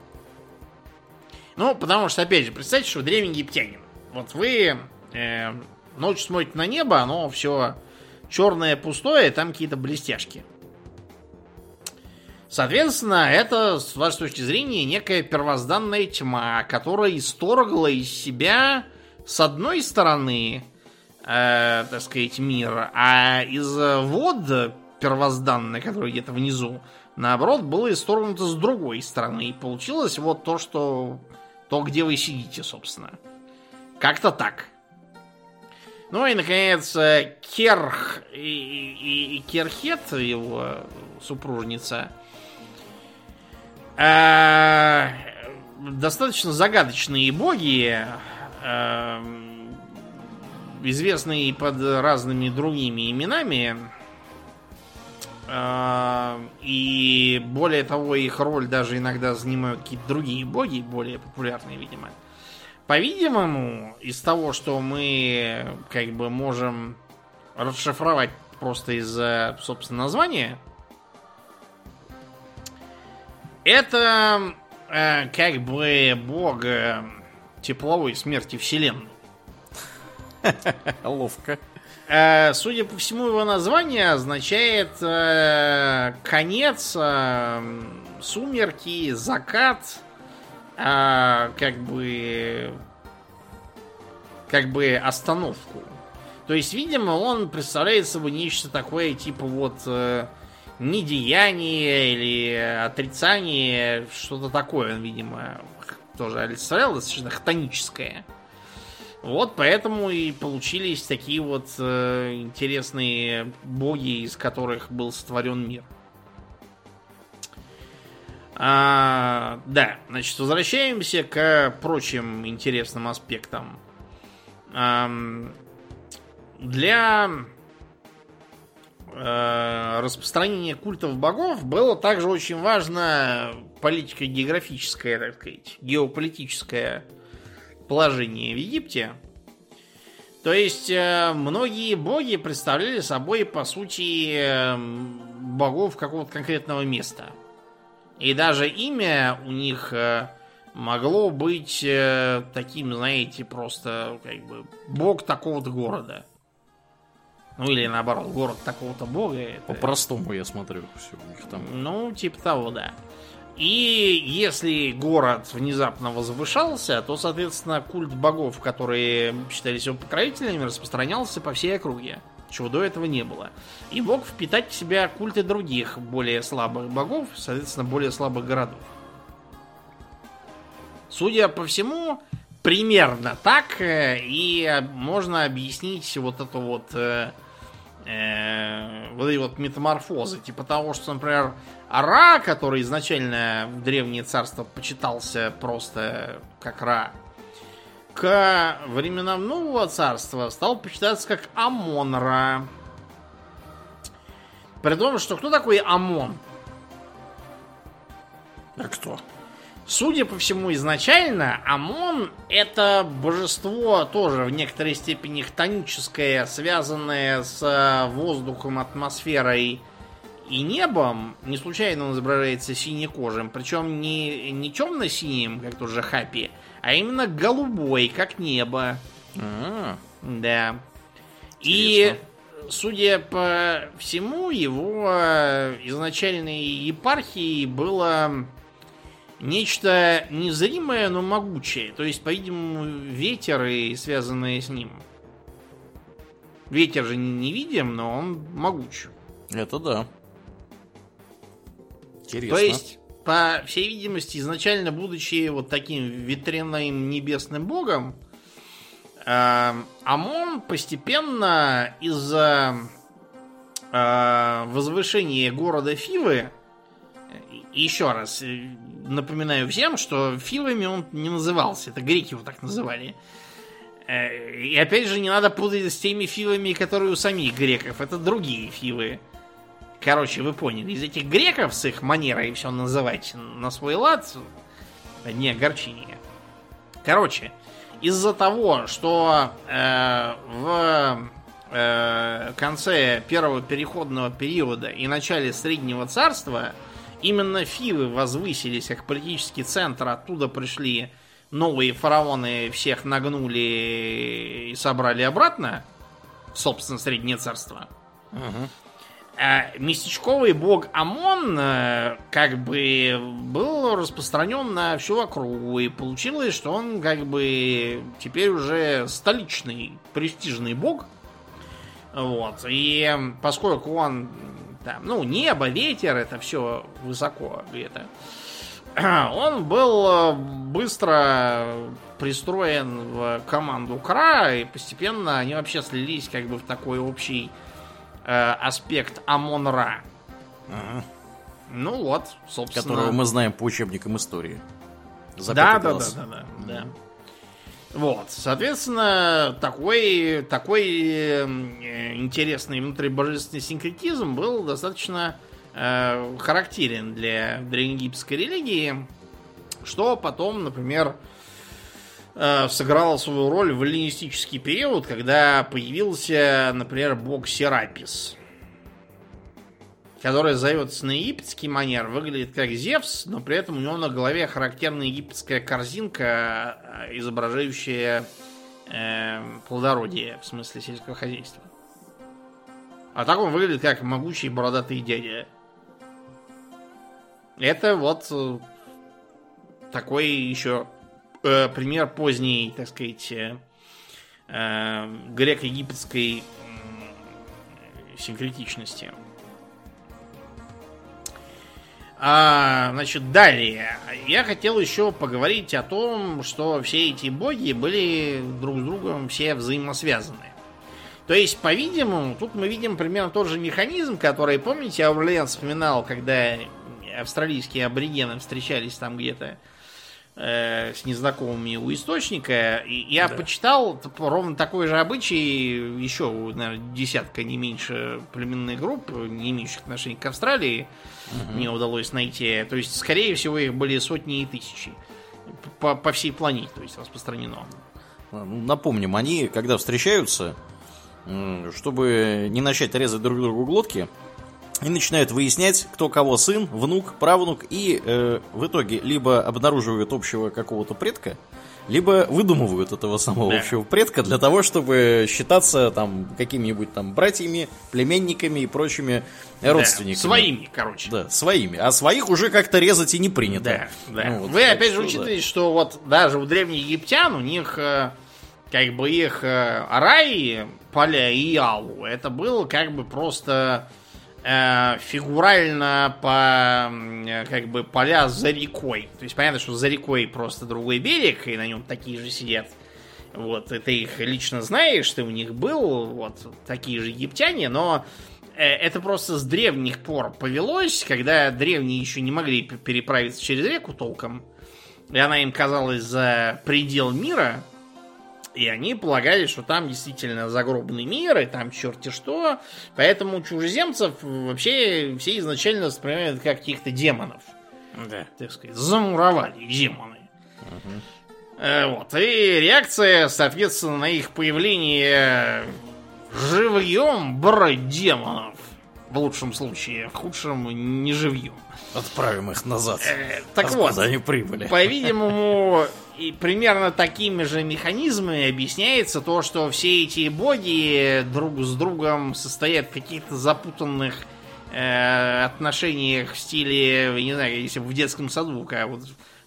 Ну, потому что, опять же, представьте, что вы древний египтянин. Вот вы э, ночью смотрите на небо, оно все черное, пустое, там какие-то блестяшки. Соответственно, это, с вашей точки зрения, некая первозданная тьма, которая исторгла из себя, с одной стороны, э, так сказать, мир, а из вод первозданной, которая где-то внизу, наоборот, было исторгнуто с другой стороны. И получилось вот то, что... То, где вы сидите, собственно. Как-то так. Ну и, наконец, э, Керх и, и, и Керхет, его супружница, достаточно загадочные боги, э, известные под разными другими именами. Э, и более того, их роль даже иногда занимают какие-то другие боги, более популярные, видимо. По-видимому, из того, что мы как бы можем расшифровать просто из-за, собственно, названия, это э, как бы бог э, тепловой смерти Вселенной. [LAUGHS] Ловко. Э, судя по всему, его название означает э, конец, э, сумерки, закат, а, как бы как бы остановку. То есть, видимо, он представляет собой нечто такое, типа вот э, недеяние или отрицание, что-то такое, он, видимо, тоже олицетворял, достаточно хтоническое. Вот поэтому и получились такие вот э, интересные боги, из которых был сотворен мир. А, да, значит, возвращаемся к прочим интересным аспектам. А, для э, распространения культов богов было также очень важно политико-географическое, так сказать, геополитическое положение в Египте. То есть э, многие боги представляли собой, по сути, э, богов какого-то конкретного места – и даже имя у них э, могло быть таким, знаете, просто как бы бог такого-то города. Ну или наоборот, город такого-то бога. Это... По-простому я смотрю все у них там. Ну, типа того, да. И если город внезапно возвышался, то, соответственно, культ богов, которые считались его покровителями, распространялся по всей округе чего до этого не было. И мог впитать в себя культы других, более слабых богов, соответственно, более слабых городов. Судя по всему, примерно так э, и можно объяснить вот эту вот э, вот эти вот метаморфозы, типа того, что, например, Ра, который изначально в древнее царство почитался просто как Ра, к временам Нового Царства стал почитаться как Амонра. При том, что кто такой Амон? А кто? Судя по всему, изначально Амон это божество тоже в некоторой степени хтоническое, связанное с воздухом, атмосферой и небом. Не случайно он изображается синекожим, причем не, не темно-синим, как тот же Хапи, а именно голубой, как небо. А-а-а. Да. И судя по всему, его изначальной епархией было нечто незримое, но могучее. То есть, по-видимому, ветер и связанное с ним. Ветер же не видим, но он могуч. Это да. Интересно. То есть, по всей видимости, изначально будучи вот таким ветряным небесным богом, Амон постепенно из-за э, возвышения города Фивы, еще раз э, напоминаю всем, что Фивами он не назывался, это греки его так называли. Э, и опять же, не надо путать с теми фивами, которые у самих греков. Это другие фивы. Короче, вы поняли, из этих греков с их манерой все называть на свой лад, не огорчение. Короче, из-за того, что э, в э, конце первого переходного периода и начале Среднего Царства именно Фивы возвысились как политический центр, оттуда пришли новые фараоны, всех нагнули и собрали обратно, собственно, Среднее Царство. Угу. А местечковый бог Амон э, как бы был распространен на всю округу. И получилось, что он как бы теперь уже столичный, престижный бог. Вот. И поскольку он там, ну, небо, ветер, это все высоко где-то. [CLEARS THROAT] Он был э, быстро пристроен в команду Кра, и постепенно они вообще слились как бы в такой общий э, аспект Амон-Ра. Ага. Ну вот, собственно. Которого мы знаем по учебникам истории. да, да, да, да, да, да. Вот, соответственно, такой, такой э, интересный внутрибожественный синкретизм был достаточно э, характерен для древнеегипетской религии, что потом, например, э, сыграло свою роль в эллинистический период, когда появился, например, бог Серапис который зовется на египетский манер, выглядит как Зевс, но при этом у него на голове характерная египетская корзинка, э, изображающая э, плодородие, в смысле сельского хозяйства. А так он выглядит как могучий бородатый дядя. Это вот э, такой еще э, пример поздней, так сказать, э, э греко-египетской э, синкретичности. А, значит, далее. Я хотел еще поговорить о том, что все эти боги были друг с другом все взаимосвязаны. То есть, по-видимому, тут мы видим примерно тот же механизм, который, помните, Аурлиан вспоминал, когда австралийские аборигены встречались там где-то э, с незнакомыми у источника. И я да. почитал ровно такой же обычай еще, наверное, десятка не меньше племенных групп, не имеющих отношения к Австралии, угу. мне удалось найти. То есть, скорее всего, их были сотни и тысячи по, по всей планете, то есть распространено. Ну, напомним, они, когда встречаются, чтобы не начать резать друг другу глотки, и начинают выяснять, кто кого сын, внук, правнук, и э, в итоге либо обнаруживают общего какого-то предка, либо выдумывают этого самого да. общего предка для того, чтобы считаться там какими-нибудь там братьями, племенниками и прочими родственниками. Да, своими, короче. Да, своими. А своих уже как-то резать и не принято. Да, да. Ну, вот, Вы опять же учитываете, да. что вот даже у древних египтян у них э, как бы их э, Араи, поля и Ялу, это был как бы просто фигурально по как бы поля за рекой. То есть понятно, что за рекой просто другой берег, и на нем такие же сидят. Вот, ты их лично знаешь, ты у них был, вот, такие же египтяне, но э, это просто с древних пор повелось, когда древние еще не могли переправиться через реку толком, и она им казалась за предел мира, и они полагали, что там действительно загробный мир, и там черти что. Поэтому чужеземцев вообще все изначально воспринимают как каких-то демонов. Да. Так сказать, замуровали демоны. Угу. Вот. И реакция, соответственно, на их появление живьем брать демонов. В лучшем случае, в худшем не живьем. Отправим их назад. Э, так вот, они прибыли. По-видимому, и примерно такими же механизмами объясняется то, что все эти боги друг с другом состоят в каких-то запутанных э, отношениях в стиле, не знаю, если в детском саду, когда вот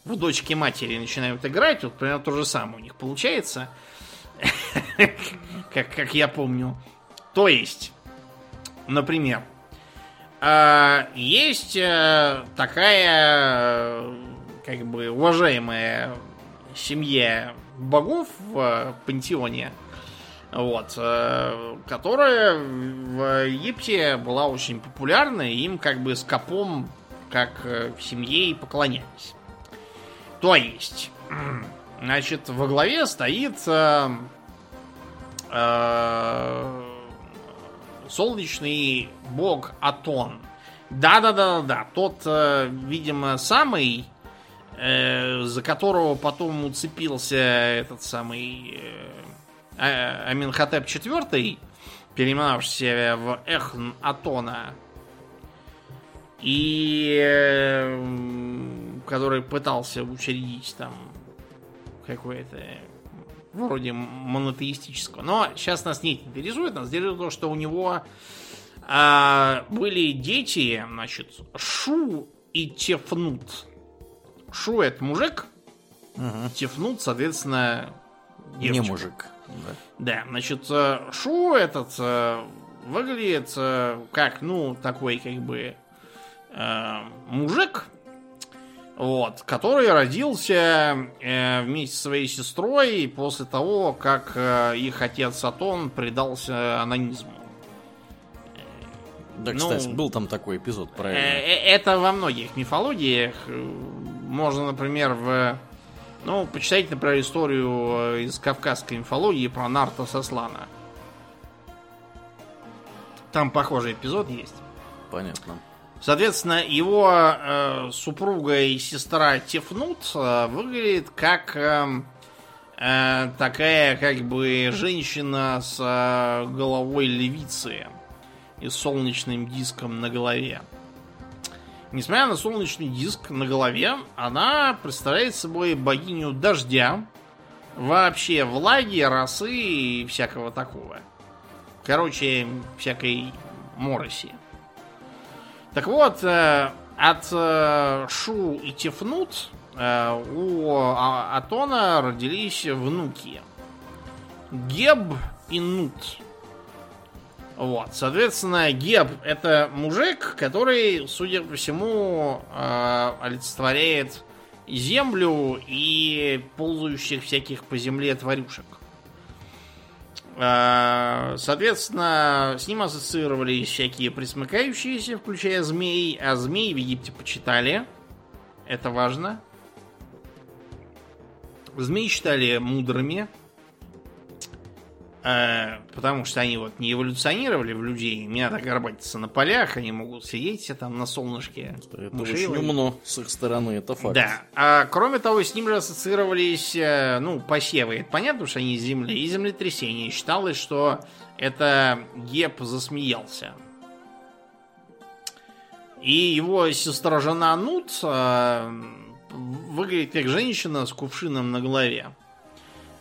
в дочке матери начинают играть, вот примерно то же самое у них получается, [LAUGHS] как, как я помню. То есть, например, э, есть э, такая как бы уважаемая семья богов в пантеоне, вот, э, которая в Египте была очень популярна, и им как бы скопом, как э, в семье и поклонялись. То есть, [CLEARS THROAT] значит, во главе стоит э, э, солнечный бог Атон. Да-да-да-да, тот, э, видимо, самый Э, за которого потом уцепился этот самый э, а, Аминхотеп IV, переименовавшийся в Эхн Атона, и э, который пытался учредить там какое-то вроде монотеистического. Но сейчас нас не интересует, нас интересует то, что у него а, были дети, значит, Шу и Тефнут. Шу это мужик, угу. Тифнут, соответственно, девочка. Не мужик. Да. да, значит, э, Шу этот э, выглядит э, как, ну, такой, как бы, э, мужик, вот, который родился э, вместе со своей сестрой после того, как э, их отец Атон предался анонизму. Да, ну, кстати, был там такой эпизод, правильно? Это во многих мифологиях можно, например, в... Ну, почитайте, например, историю э, из кавказской мифологии про Нарта Сослана. Там похожий эпизод есть. Понятно. Соответственно, его э, супруга и сестра Тефнут э, выглядит как э, э, такая, как бы, женщина с э, головой левицы и солнечным диском на голове. Несмотря на солнечный диск на голове, она представляет собой богиню дождя, вообще влаги, росы и всякого такого. Короче, всякой мороси. Так вот, э, от э, Шу и Тефнут э, у а, Атона родились внуки. Геб и Нут. Вот, соответственно, Геб это мужик, который, судя по всему, э, олицетворяет землю и ползающих всяких по земле тварюшек. Э, соответственно, с ним ассоциировались всякие присмыкающиеся, включая змей, а змей в Египте почитали. Это важно. Змей считали мудрыми, потому что они вот не эволюционировали в людей. Не надо горбатиться на полях, они могут сидеть все там на солнышке. Это очень умно с их стороны, это факт. Да. А кроме того, с ним же ассоциировались, э, ну, посевы. Это понятно, что они из земли и землетрясения. Считалось, что это Геб засмеялся. И его сестра-жена Нут э, выглядит как женщина с кувшином на голове.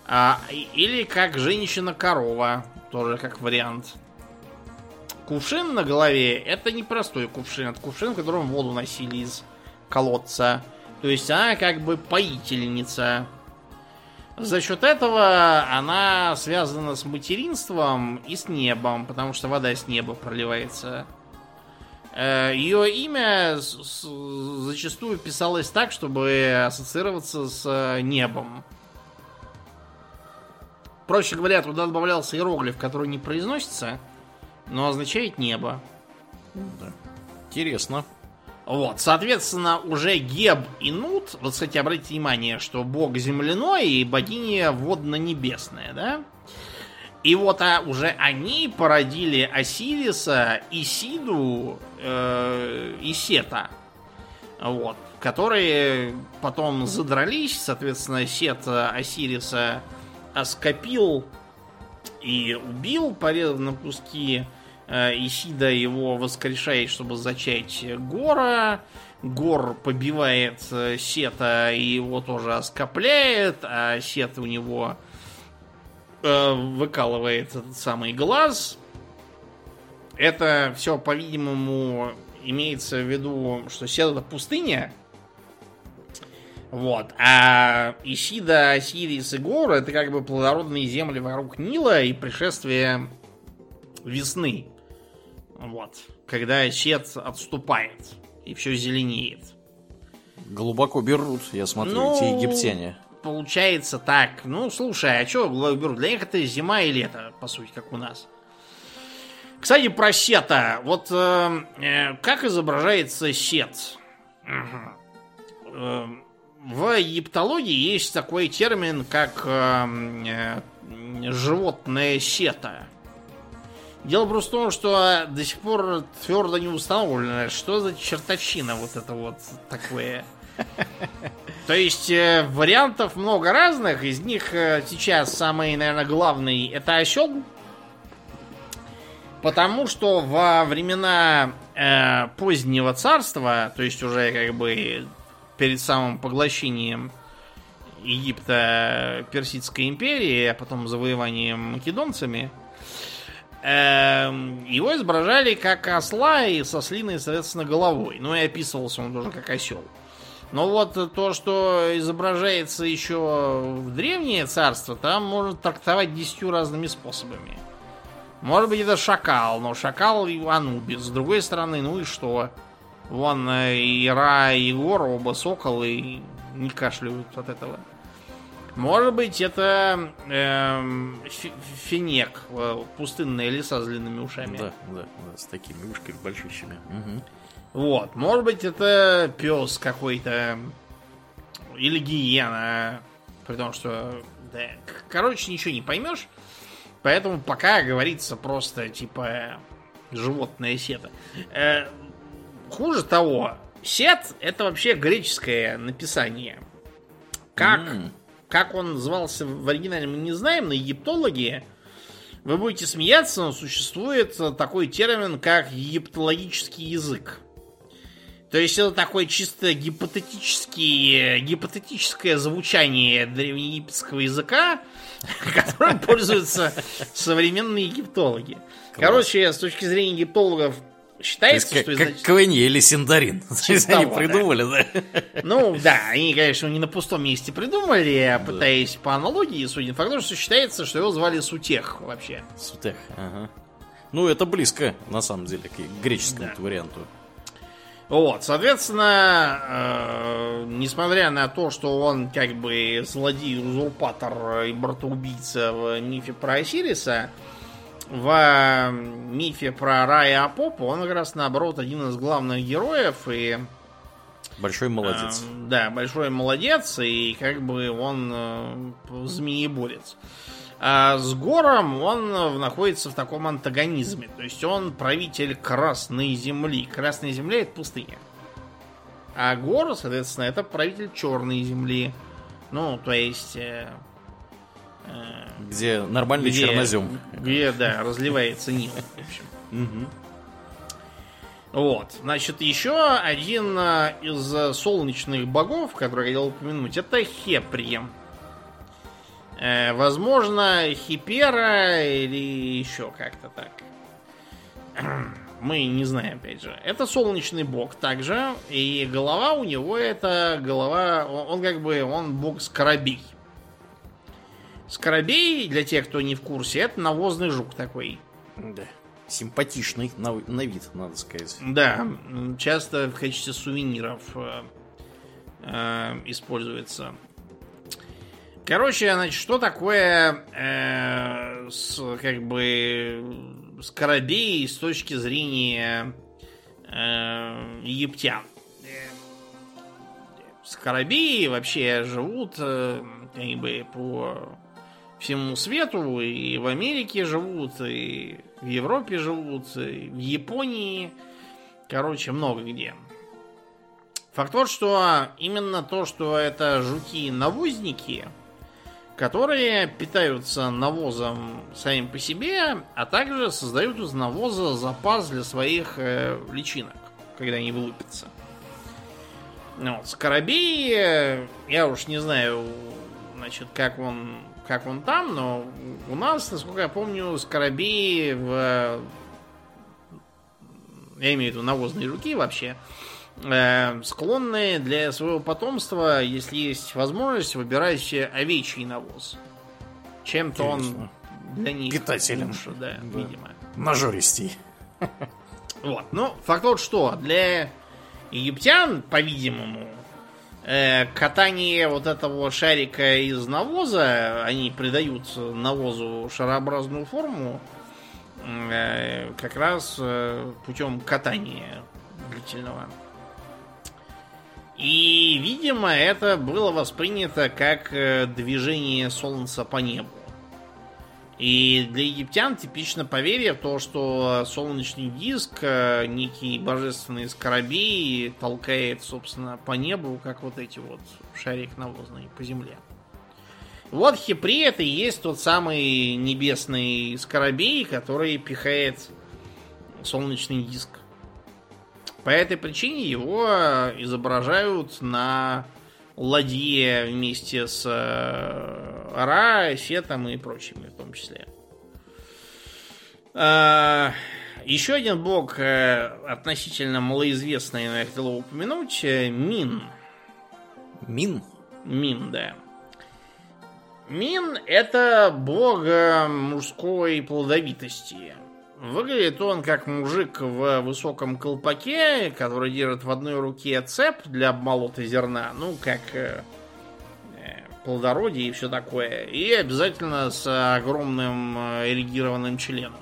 А, или как женщина-корова, тоже как вариант. Кувшин на голове это не простой кувшин, это кувшин, в котором воду носили из колодца. То есть она как бы поительница. За счет этого она связана с материнством и с небом, потому что вода с неба проливается. Э, Ее имя зачастую писалось так, чтобы ассоциироваться с небом. Проще говоря, туда добавлялся иероглиф, который не произносится, но означает небо. Да. Интересно. Вот, соответственно, уже Геб и Нут, вот, кстати, обратите внимание, что бог земляной и богиня водно-небесная, да? И вот а, уже они породили Осириса, Исиду э, и Сета. Вот, которые потом задрались, соответственно, Сет Осириса оскопил и убил, порезал на куски. Э, Исида его воскрешает, чтобы зачать Гора. Гор побивает э, Сета и его тоже оскопляет, а Сет у него э, выкалывает этот самый глаз. Это все, по-видимому, имеется в виду, что Сет это пустыня. Вот. А Исида, Осирис и Гор это как бы плодородные земли вокруг Нила и пришествие весны. Вот. Когда Сет отступает и все зеленеет. Глубоко берут, я смотрю, ну, эти египтяне. Получается так. Ну, слушай, а что глубоко берут? Для них это зима и лето, по сути, как у нас. Кстати, про сета. Вот э, э, как изображается сет? Угу. Э, в египтологии есть такой термин, как э, э, животное сета. Дело просто в том, что до сих пор твердо не установлено, что за чертовщина вот это вот такое. То есть э, вариантов много разных, из них э, сейчас самый, наверное, главный это осел. Потому что во времена э, позднего царства, то есть уже как бы перед самым поглощением Египта Персидской империи, а потом завоеванием македонцами, Эм, его изображали как осла и со слиной, соответственно, головой. Ну и описывался он тоже как осел. Но вот то, что изображается еще в древнее царство, там можно трактовать десятью разными способами. Может быть, это шакал, но шакал и Анубис. С другой стороны, ну и что? Вон и Ра, и Гор, оба соколы, не кашляют от этого. Может быть, это э, финек, пустынные леса с длинными ушами. Да, да, да, с такими ушками большущими. Угу. Вот, может быть, это пес какой-то. Или гиена. При том, что. Да, короче, ничего не поймешь. Поэтому пока говорится просто типа животное сета. Э, хуже того, сет это вообще греческое написание. Как mm. Как он назывался в оригинале, мы не знаем, но египтологи, вы будете смеяться, но существует такой термин, как египтологический язык. То есть это такое чисто гипотетический, гипотетическое звучание древнеегипетского языка, [LAUGHS] которым пользуются современные египтологи. Короче, с точки зрения египтологов, Считается, есть, что... Как, как Квенни или Синдарин. [LAUGHS] Они придумали, да? Ну, да, они, конечно, не на пустом месте придумали, а пытаясь по аналогии, судя по факту, что считается, что его звали Сутех вообще. Сутех, ага. Ну, это близко, на самом деле, к греческому да. варианту. Вот, соответственно, э, несмотря на то, что он как бы злодей, узурпатор и братоубийца в мифе про Осириса, в мифе про Рая Апопа он как раз наоборот один из главных героев и Большой молодец. Э, да, большой молодец, и как бы он э, змееборец. А с Гором он находится в таком антагонизме. То есть он правитель Красной Земли. Красная Земля это пустыня. А Гор, соответственно, это правитель Черной Земли. Ну, то есть э, где нормальный где, чернозем. Где, да, разливается Нил. В общем. Вот. Значит, еще один а, из солнечных богов, который я хотел упомянуть, это Хепри. Э, возможно, Хипера или еще как-то так. [CLEARS THROAT] Мы не знаем, опять же. Это солнечный бог также. И голова у него это голова... Он, он как бы... Он бог скоробей. Скоробей, для тех, кто не в курсе, это навозный жук такой. Да. Симпатичный на, на вид, надо сказать. Да, часто в качестве сувениров э, э, используется. Короче, значит, что такое э, с, как бы скоробей с точки зрения э, египтян? Скоробеи вообще живут э, как бы по всему свету, и в Америке живут, и в Европе живут, и в Японии, короче, много где. Факт тот, что именно то, что это жуки-навозники, которые питаются навозом сами по себе, а также создают из навоза запас для своих э, личинок, когда они вылупятся. Ну, вот, скоробей, э, я уж не знаю, значит, как он, как он там, но у нас, насколько я помню, скоробей в... Я имею в виду навозные жуки вообще, э, склонны для своего потомства, если есть возможность, выбирать овечий навоз. Чем-то он для них Питателен. лучше, да, да, видимо. Мажористей. Вот. Ну, факт тот, что для египтян, по-видимому, катание вот этого шарика из навоза, они придают навозу шарообразную форму, э, как раз э, путем катания длительного. И, видимо, это было воспринято как э, движение Солнца по небу. И для египтян типично поверье в то, что солнечный диск, э, некий божественный скоробей, толкает, собственно, по небу, как вот эти вот шарик навозный по земле. Вот Хипри это и есть тот самый небесный скоробей, который пихает солнечный диск. По этой причине его изображают на ладье вместе с э, Ра, Сетом и прочими в том числе. А, еще один бог э, относительно малоизвестный, я хотел упомянуть, э, Мин. Мин? Мин, да. Мин это бог мужской плодовитости. Выглядит он как мужик в высоком колпаке, который держит в одной руке цеп для обмолота зерна, ну, как э, э плодородие и все такое, и обязательно с огромным э, эрегированным членом.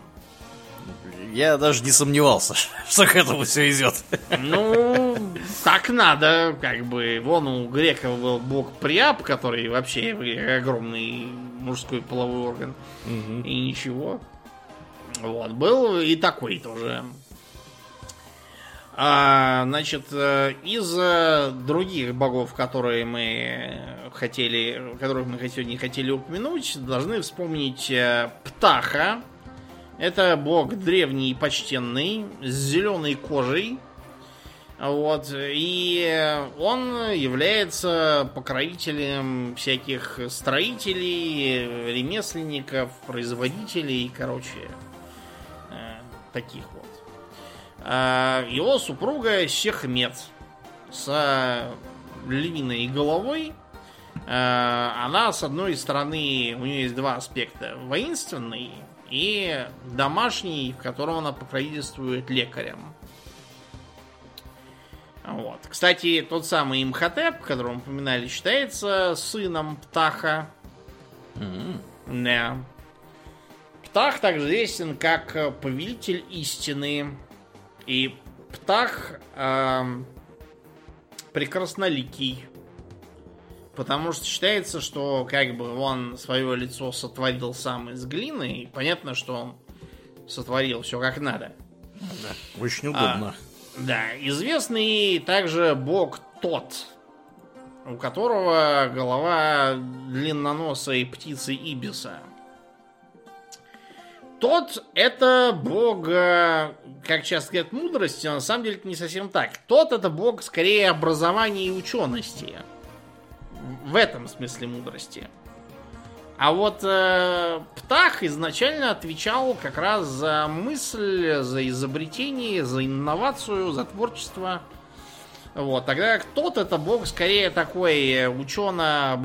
Я даже не сомневался, [LAUGHS] что к этому все идет. Ну, так надо, как бы. Вон у греков был бог Приап, который вообще огромный мужской половой орган. Угу. И ничего. Вот, был и такой тоже. А, значит, э, из э, других богов, которые мы хотели, которых мы сегодня хотели упомянуть, должны вспомнить э, Птаха. Это бог древний и почтенный, с зеленой кожей. Вот, и он является покровителем всяких строителей, ремесленников, производителей, короче, таких вот. А, его супруга Сехмет с львиной головой. А, она, с одной стороны, у нее есть два аспекта. Воинственный и домашний, в котором она покровительствует лекарям. Вот. Кстати, тот самый Имхотеп, которого упоминали, считается сыном Птаха. Mm-hmm. Да. Птах также известен как э, повелитель истины. И Птах э, прекрасноликий. Потому что считается, что как бы он свое лицо сотворил сам из глины, и понятно, что он сотворил все как надо. Да, очень удобно. А, да, известный также бог Тот, у которого голова длинноносой птицы Ибиса. Тот это бог, как часто говорят, мудрости, но на самом деле это не совсем так. Тот это бог скорее образования и учености. В этом смысле мудрости. А вот э, Птах изначально отвечал как раз за мысль, за изобретение, за инновацию, за творчество. Вот, тогда тот это бог скорее такой учено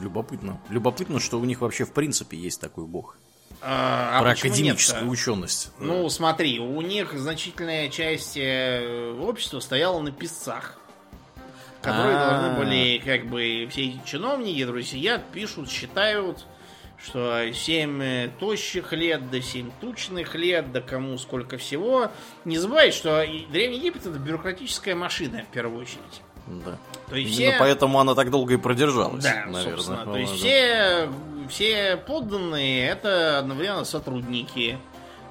Любопытно. Любопытно, что у них вообще в принципе есть такой бог. А, а Про академическую нет ученость. Ну, смотри, у них значительная часть э, общества стояла на писцах. Которые А-а-а. должны были, как бы, все эти чиновники, друзья, пишут, считают, что 7 э, тощих лет, до 7 тучных лет, да кому сколько всего. Не забывай, что Древний Египет это бюрократическая машина, в первую очередь. Да. То есть Именно все... поэтому она так долго и продержалась, да, наверное. Собственно. То есть все, все подданные это одновременно сотрудники.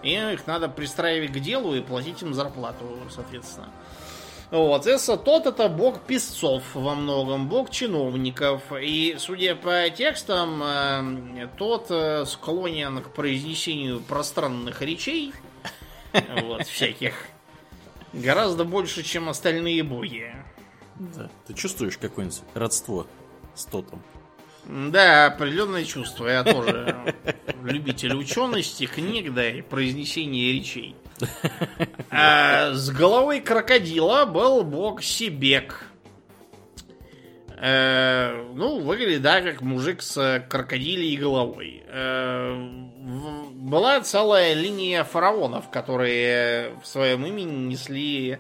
И их надо пристраивать к делу и платить им зарплату, соответственно. Вот, Эсса тот это бог песцов во многом, бог чиновников. И, судя по текстам, э, тот э, склонен к произнесению пространных речей, [LAUGHS] вот, всяких, гораздо больше, чем остальные боги. Да, ты чувствуешь какое-нибудь родство с тотом? Да, определенное чувство. Я тоже любитель учености, книг, да, и произнесения речей. А, с головой крокодила был бог Сибек. Э, ну, выглядит, да, как мужик с крокодилей головой. Э, была целая линия фараонов, которые в своем имени несли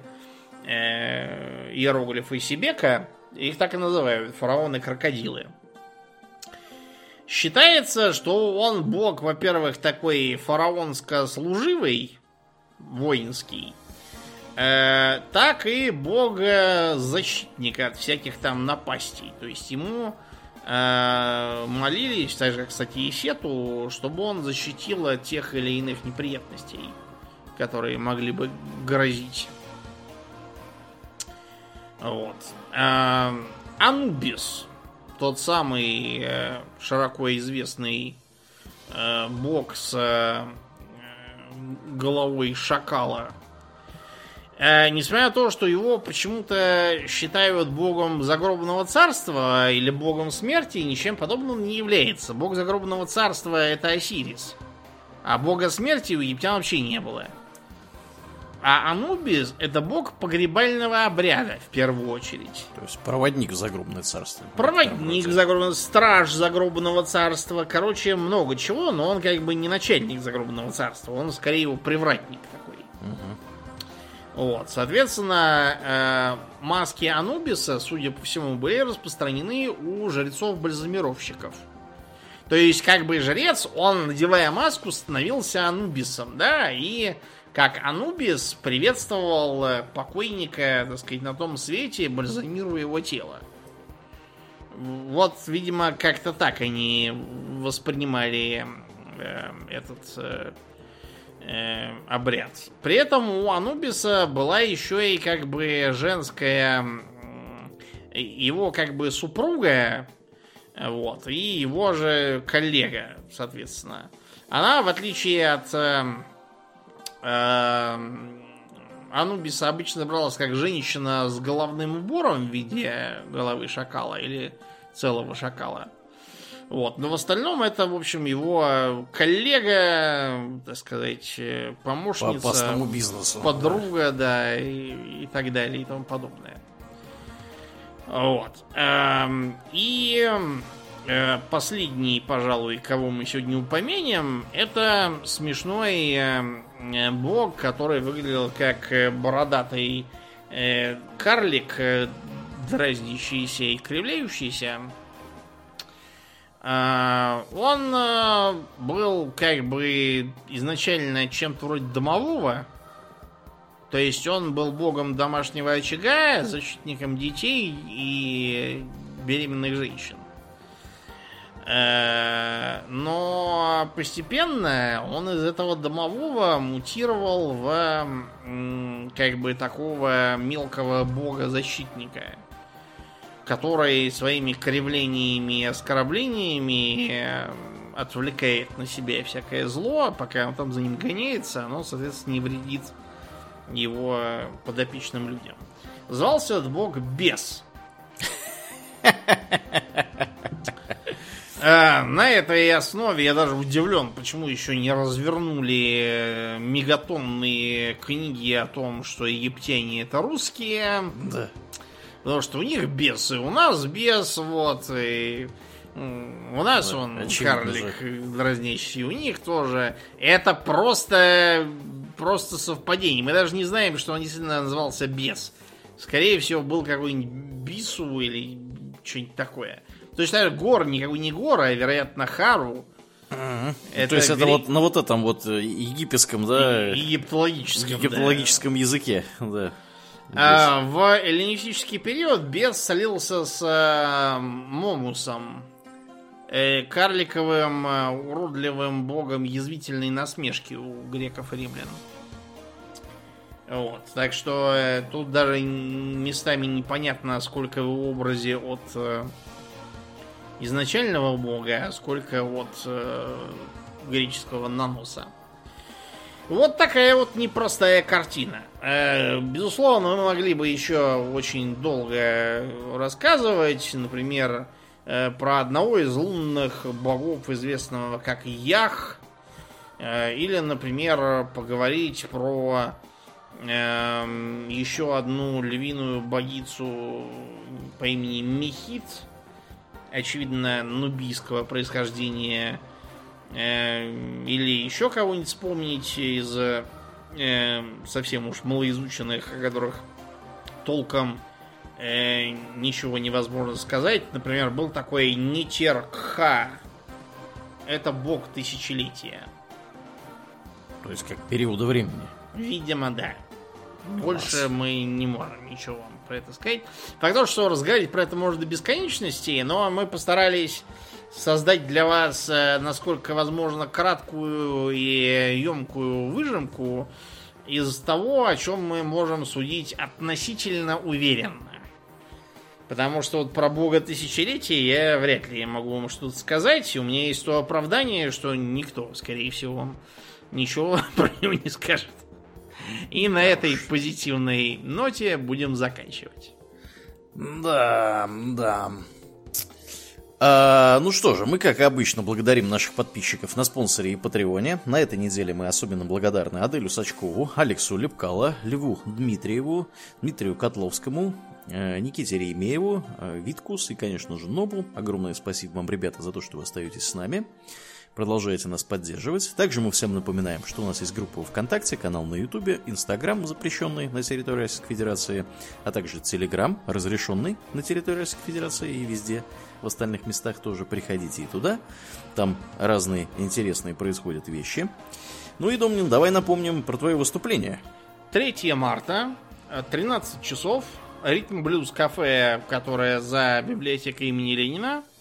э, иероглифы Сибека. Их так и называют, фараоны-крокодилы. Считается, что он бог, во-первых, такой фараонско-служивый, воинский, э, так и бога-защитника от всяких там напастей. То есть ему э, молились, так же, кстати, и Сету, чтобы он защитил от тех или иных неприятностей, которые могли бы грозить. Вот. Э, Анубис тот самый э, широко известный э, бог с э, головой шакала. Несмотря на то, что его почему-то считают богом загробного царства или богом смерти, ничем подобным не является. Бог загробного царства это Осирис. А бога смерти у египтян вообще не было. А Анубис это бог погребального обряда, в первую очередь. То есть проводник в загробное царство. Проводник в загробное страж загробного царства. Короче, много чего, но он как бы не начальник загробного царства. Он скорее его привратник такой. Угу. Вот, соответственно, э, маски Анубиса, судя по всему, были распространены у жрецов-бальзамировщиков. То есть, как бы жрец, он, надевая маску, становился Анубисом, да, и как Анубис приветствовал э, покойника, так сказать, на том свете, бальзамируя его тело. Вот, видимо, как-то так они воспринимали э, этот э, э, обряд. При этом у Анубиса была еще и как бы женская его как бы супруга, вот, и его же коллега, соответственно. Она, в отличие от э, Эм, обычно бралась как женщина с головным убором в виде головы шакала или целого шакала. Вот. Но в остальном это, в общем, его коллега, так сказать, помощница, По бизнесу. подруга, да, и, и так далее, и тому подобное. Вот. Эм, и Э, последний, пожалуй, кого мы сегодня упомянем, это смешной э, бог, который выглядел как э, бородатый карлик, дразнящийся и кривляющийся. Он был как бы изначально чем-то вроде домового. То есть он был богом домашнего очага, защитником детей и беременных женщин. Э, но постепенно он из этого домового мутировал в как бы такого мелкого бога-защитника, который своими кривлениями и оскорблениями э, отвлекает на себя всякое зло, пока он там за ним гоняется, оно, соответственно, не вредит его подопечным людям. Звался этот бог Бес. [LAUGHS] А, на этой основе я даже удивлен, почему еще не развернули э, мегатонные книги о том, что египтяне это русские. Да. Потому что у них бесы, у нас бес, вот, и у нас да, он карлик же. дразнящий, у них тоже. Это просто, просто совпадение. Мы даже не знаем, что он действительно назывался бес. Скорее всего, был какой-нибудь бису или что-нибудь такое. То есть, наверное, гор никакой не гора, а, вероятно, Хару. Это То есть это вот на вот этом вот э, египетском, да? Египтологическом, египтологическом да. языке, да. А, в эллинистический период бес солился с а, Момусом, э, карликовым, а, уродливым богом язвительной насмешки у греков и римлян. Вот. Так что э, тут даже местами непонятно, сколько в образе от э, изначального бога, сколько от э, греческого наноса. Вот такая вот непростая картина. Э, безусловно, мы могли бы еще очень долго рассказывать, например, э, про одного из лунных богов, известного как Ях, э, или, например, поговорить про еще одну львиную богицу по имени Мехит, очевидно, нубийского происхождения, или еще кого-нибудь вспомнить из э, совсем уж малоизученных, о которых толком э, ничего невозможно сказать. Например, был такой Нитеркха. Это бог тысячелетия. То есть как периода времени. Видимо, да. Больше мы не можем ничего вам про это сказать. Факт что разговаривать про это можно до бесконечности, но мы постарались создать для вас, э, насколько возможно, краткую и емкую выжимку из того, о чем мы можем судить относительно уверенно. Потому что вот про бога тысячелетия я вряд ли могу вам что-то сказать. У меня есть то оправдание, что никто, скорее всего, вам ничего [LAUGHS] про него не скажет. И на этой позитивной ноте будем заканчивать. Да, да. А, ну что же, мы, как обычно, благодарим наших подписчиков на спонсоре и Патреоне. На этой неделе мы особенно благодарны Аделю Сачкову, Алексу Лепкало, Льву Дмитриеву, Дмитрию Котловскому, э, Никите Реймееву, э, Виткус и, конечно же, Нобу. Огромное спасибо вам, ребята, за то, что вы остаетесь с нами продолжаете нас поддерживать. Также мы всем напоминаем, что у нас есть группа ВКонтакте, канал на Ютубе, Инстаграм, запрещенный на территории Российской Федерации, а также Телеграм, разрешенный на территории Российской Федерации и везде в остальных местах тоже приходите и туда. Там разные интересные происходят вещи. Ну и, Домнин, давай напомним про твое выступление. 3 марта, 13 часов, Ритм-Блюз кафе, которое за библиотекой имени Ленина –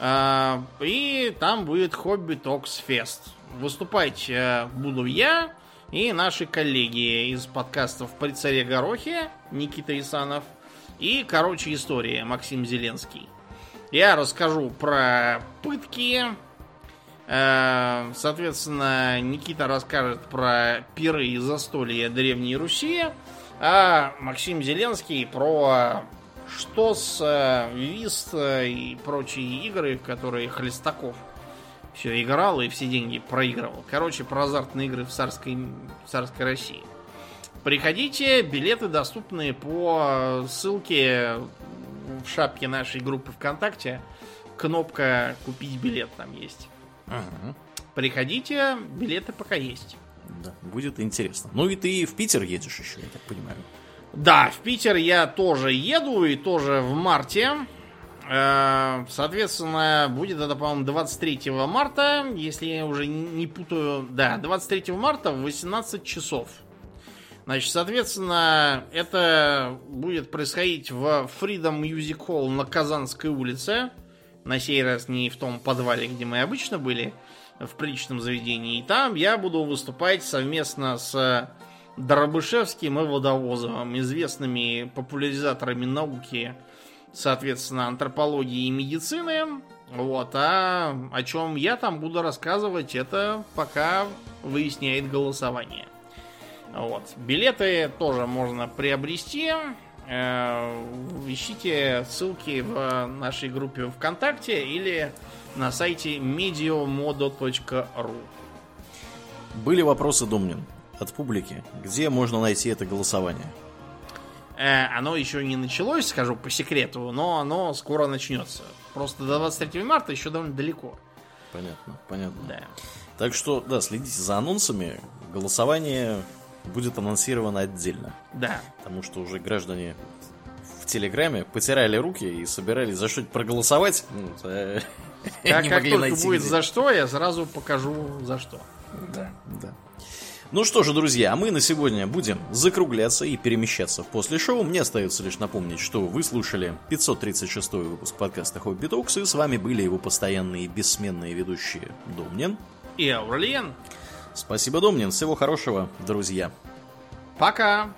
и там будет Hobby Talks Fest. Выступать э, буду я и наши коллеги из подкастов «При царе Горохе» Никита Исанов и «Короче, история» Максим Зеленский. Я расскажу про пытки. Э, соответственно, Никита расскажет про пиры и застолья Древней Руси, а Максим Зеленский про что с э, Вист э, и прочие игры, в которые Хлестаков все играл и все деньги проигрывал. Короче, про азартные игры в царской, в царской России. Приходите, билеты доступны по ссылке в шапке нашей группы ВКонтакте. Кнопка «Купить билет» там есть. Угу. Приходите, билеты пока есть. Да, будет интересно. Ну и ты в Питер едешь еще, я так понимаю. Да, в Питер я тоже еду и тоже в марте. Э, соответственно, будет это, по-моему, 23 марта, если я уже не путаю. Да, 23 марта в 18 часов. Значит, соответственно, это будет происходить в Freedom Music Hall на Казанской улице. На сей раз не в том подвале, где мы обычно были, в приличном заведении. И там я буду выступать совместно с Дробышевским и Водовозовым, известными популяризаторами науки, соответственно, антропологии и медицины. Вот, а о чем я там буду рассказывать, это пока выясняет голосование. Вот. Билеты тоже можно приобрести. Э, ищите ссылки в нашей группе ВКонтакте или на сайте mediomodo.ru. Были вопросы, Домнин? От публики, где можно найти это голосование? Э, оно еще не началось, скажу по секрету, но оно скоро начнется. Просто до 23 марта еще довольно далеко. Понятно, понятно. Да. Так что, да, следите за анонсами. Голосование будет анонсировано отдельно. Да. Потому что уже граждане в Телеграме потирали руки и собирались за что-то проголосовать. Ну, как, как только найти будет где. за что, я сразу покажу за что. Да, да. Ну что же, друзья, мы на сегодня будем закругляться и перемещаться после шоу. Мне остается лишь напомнить, что вы слушали 536 выпуск подкаста Хобби Токс, и с вами были его постоянные бессменные ведущие Домнин и Аурлиен. Спасибо, Домнин. Всего хорошего, друзья. Пока!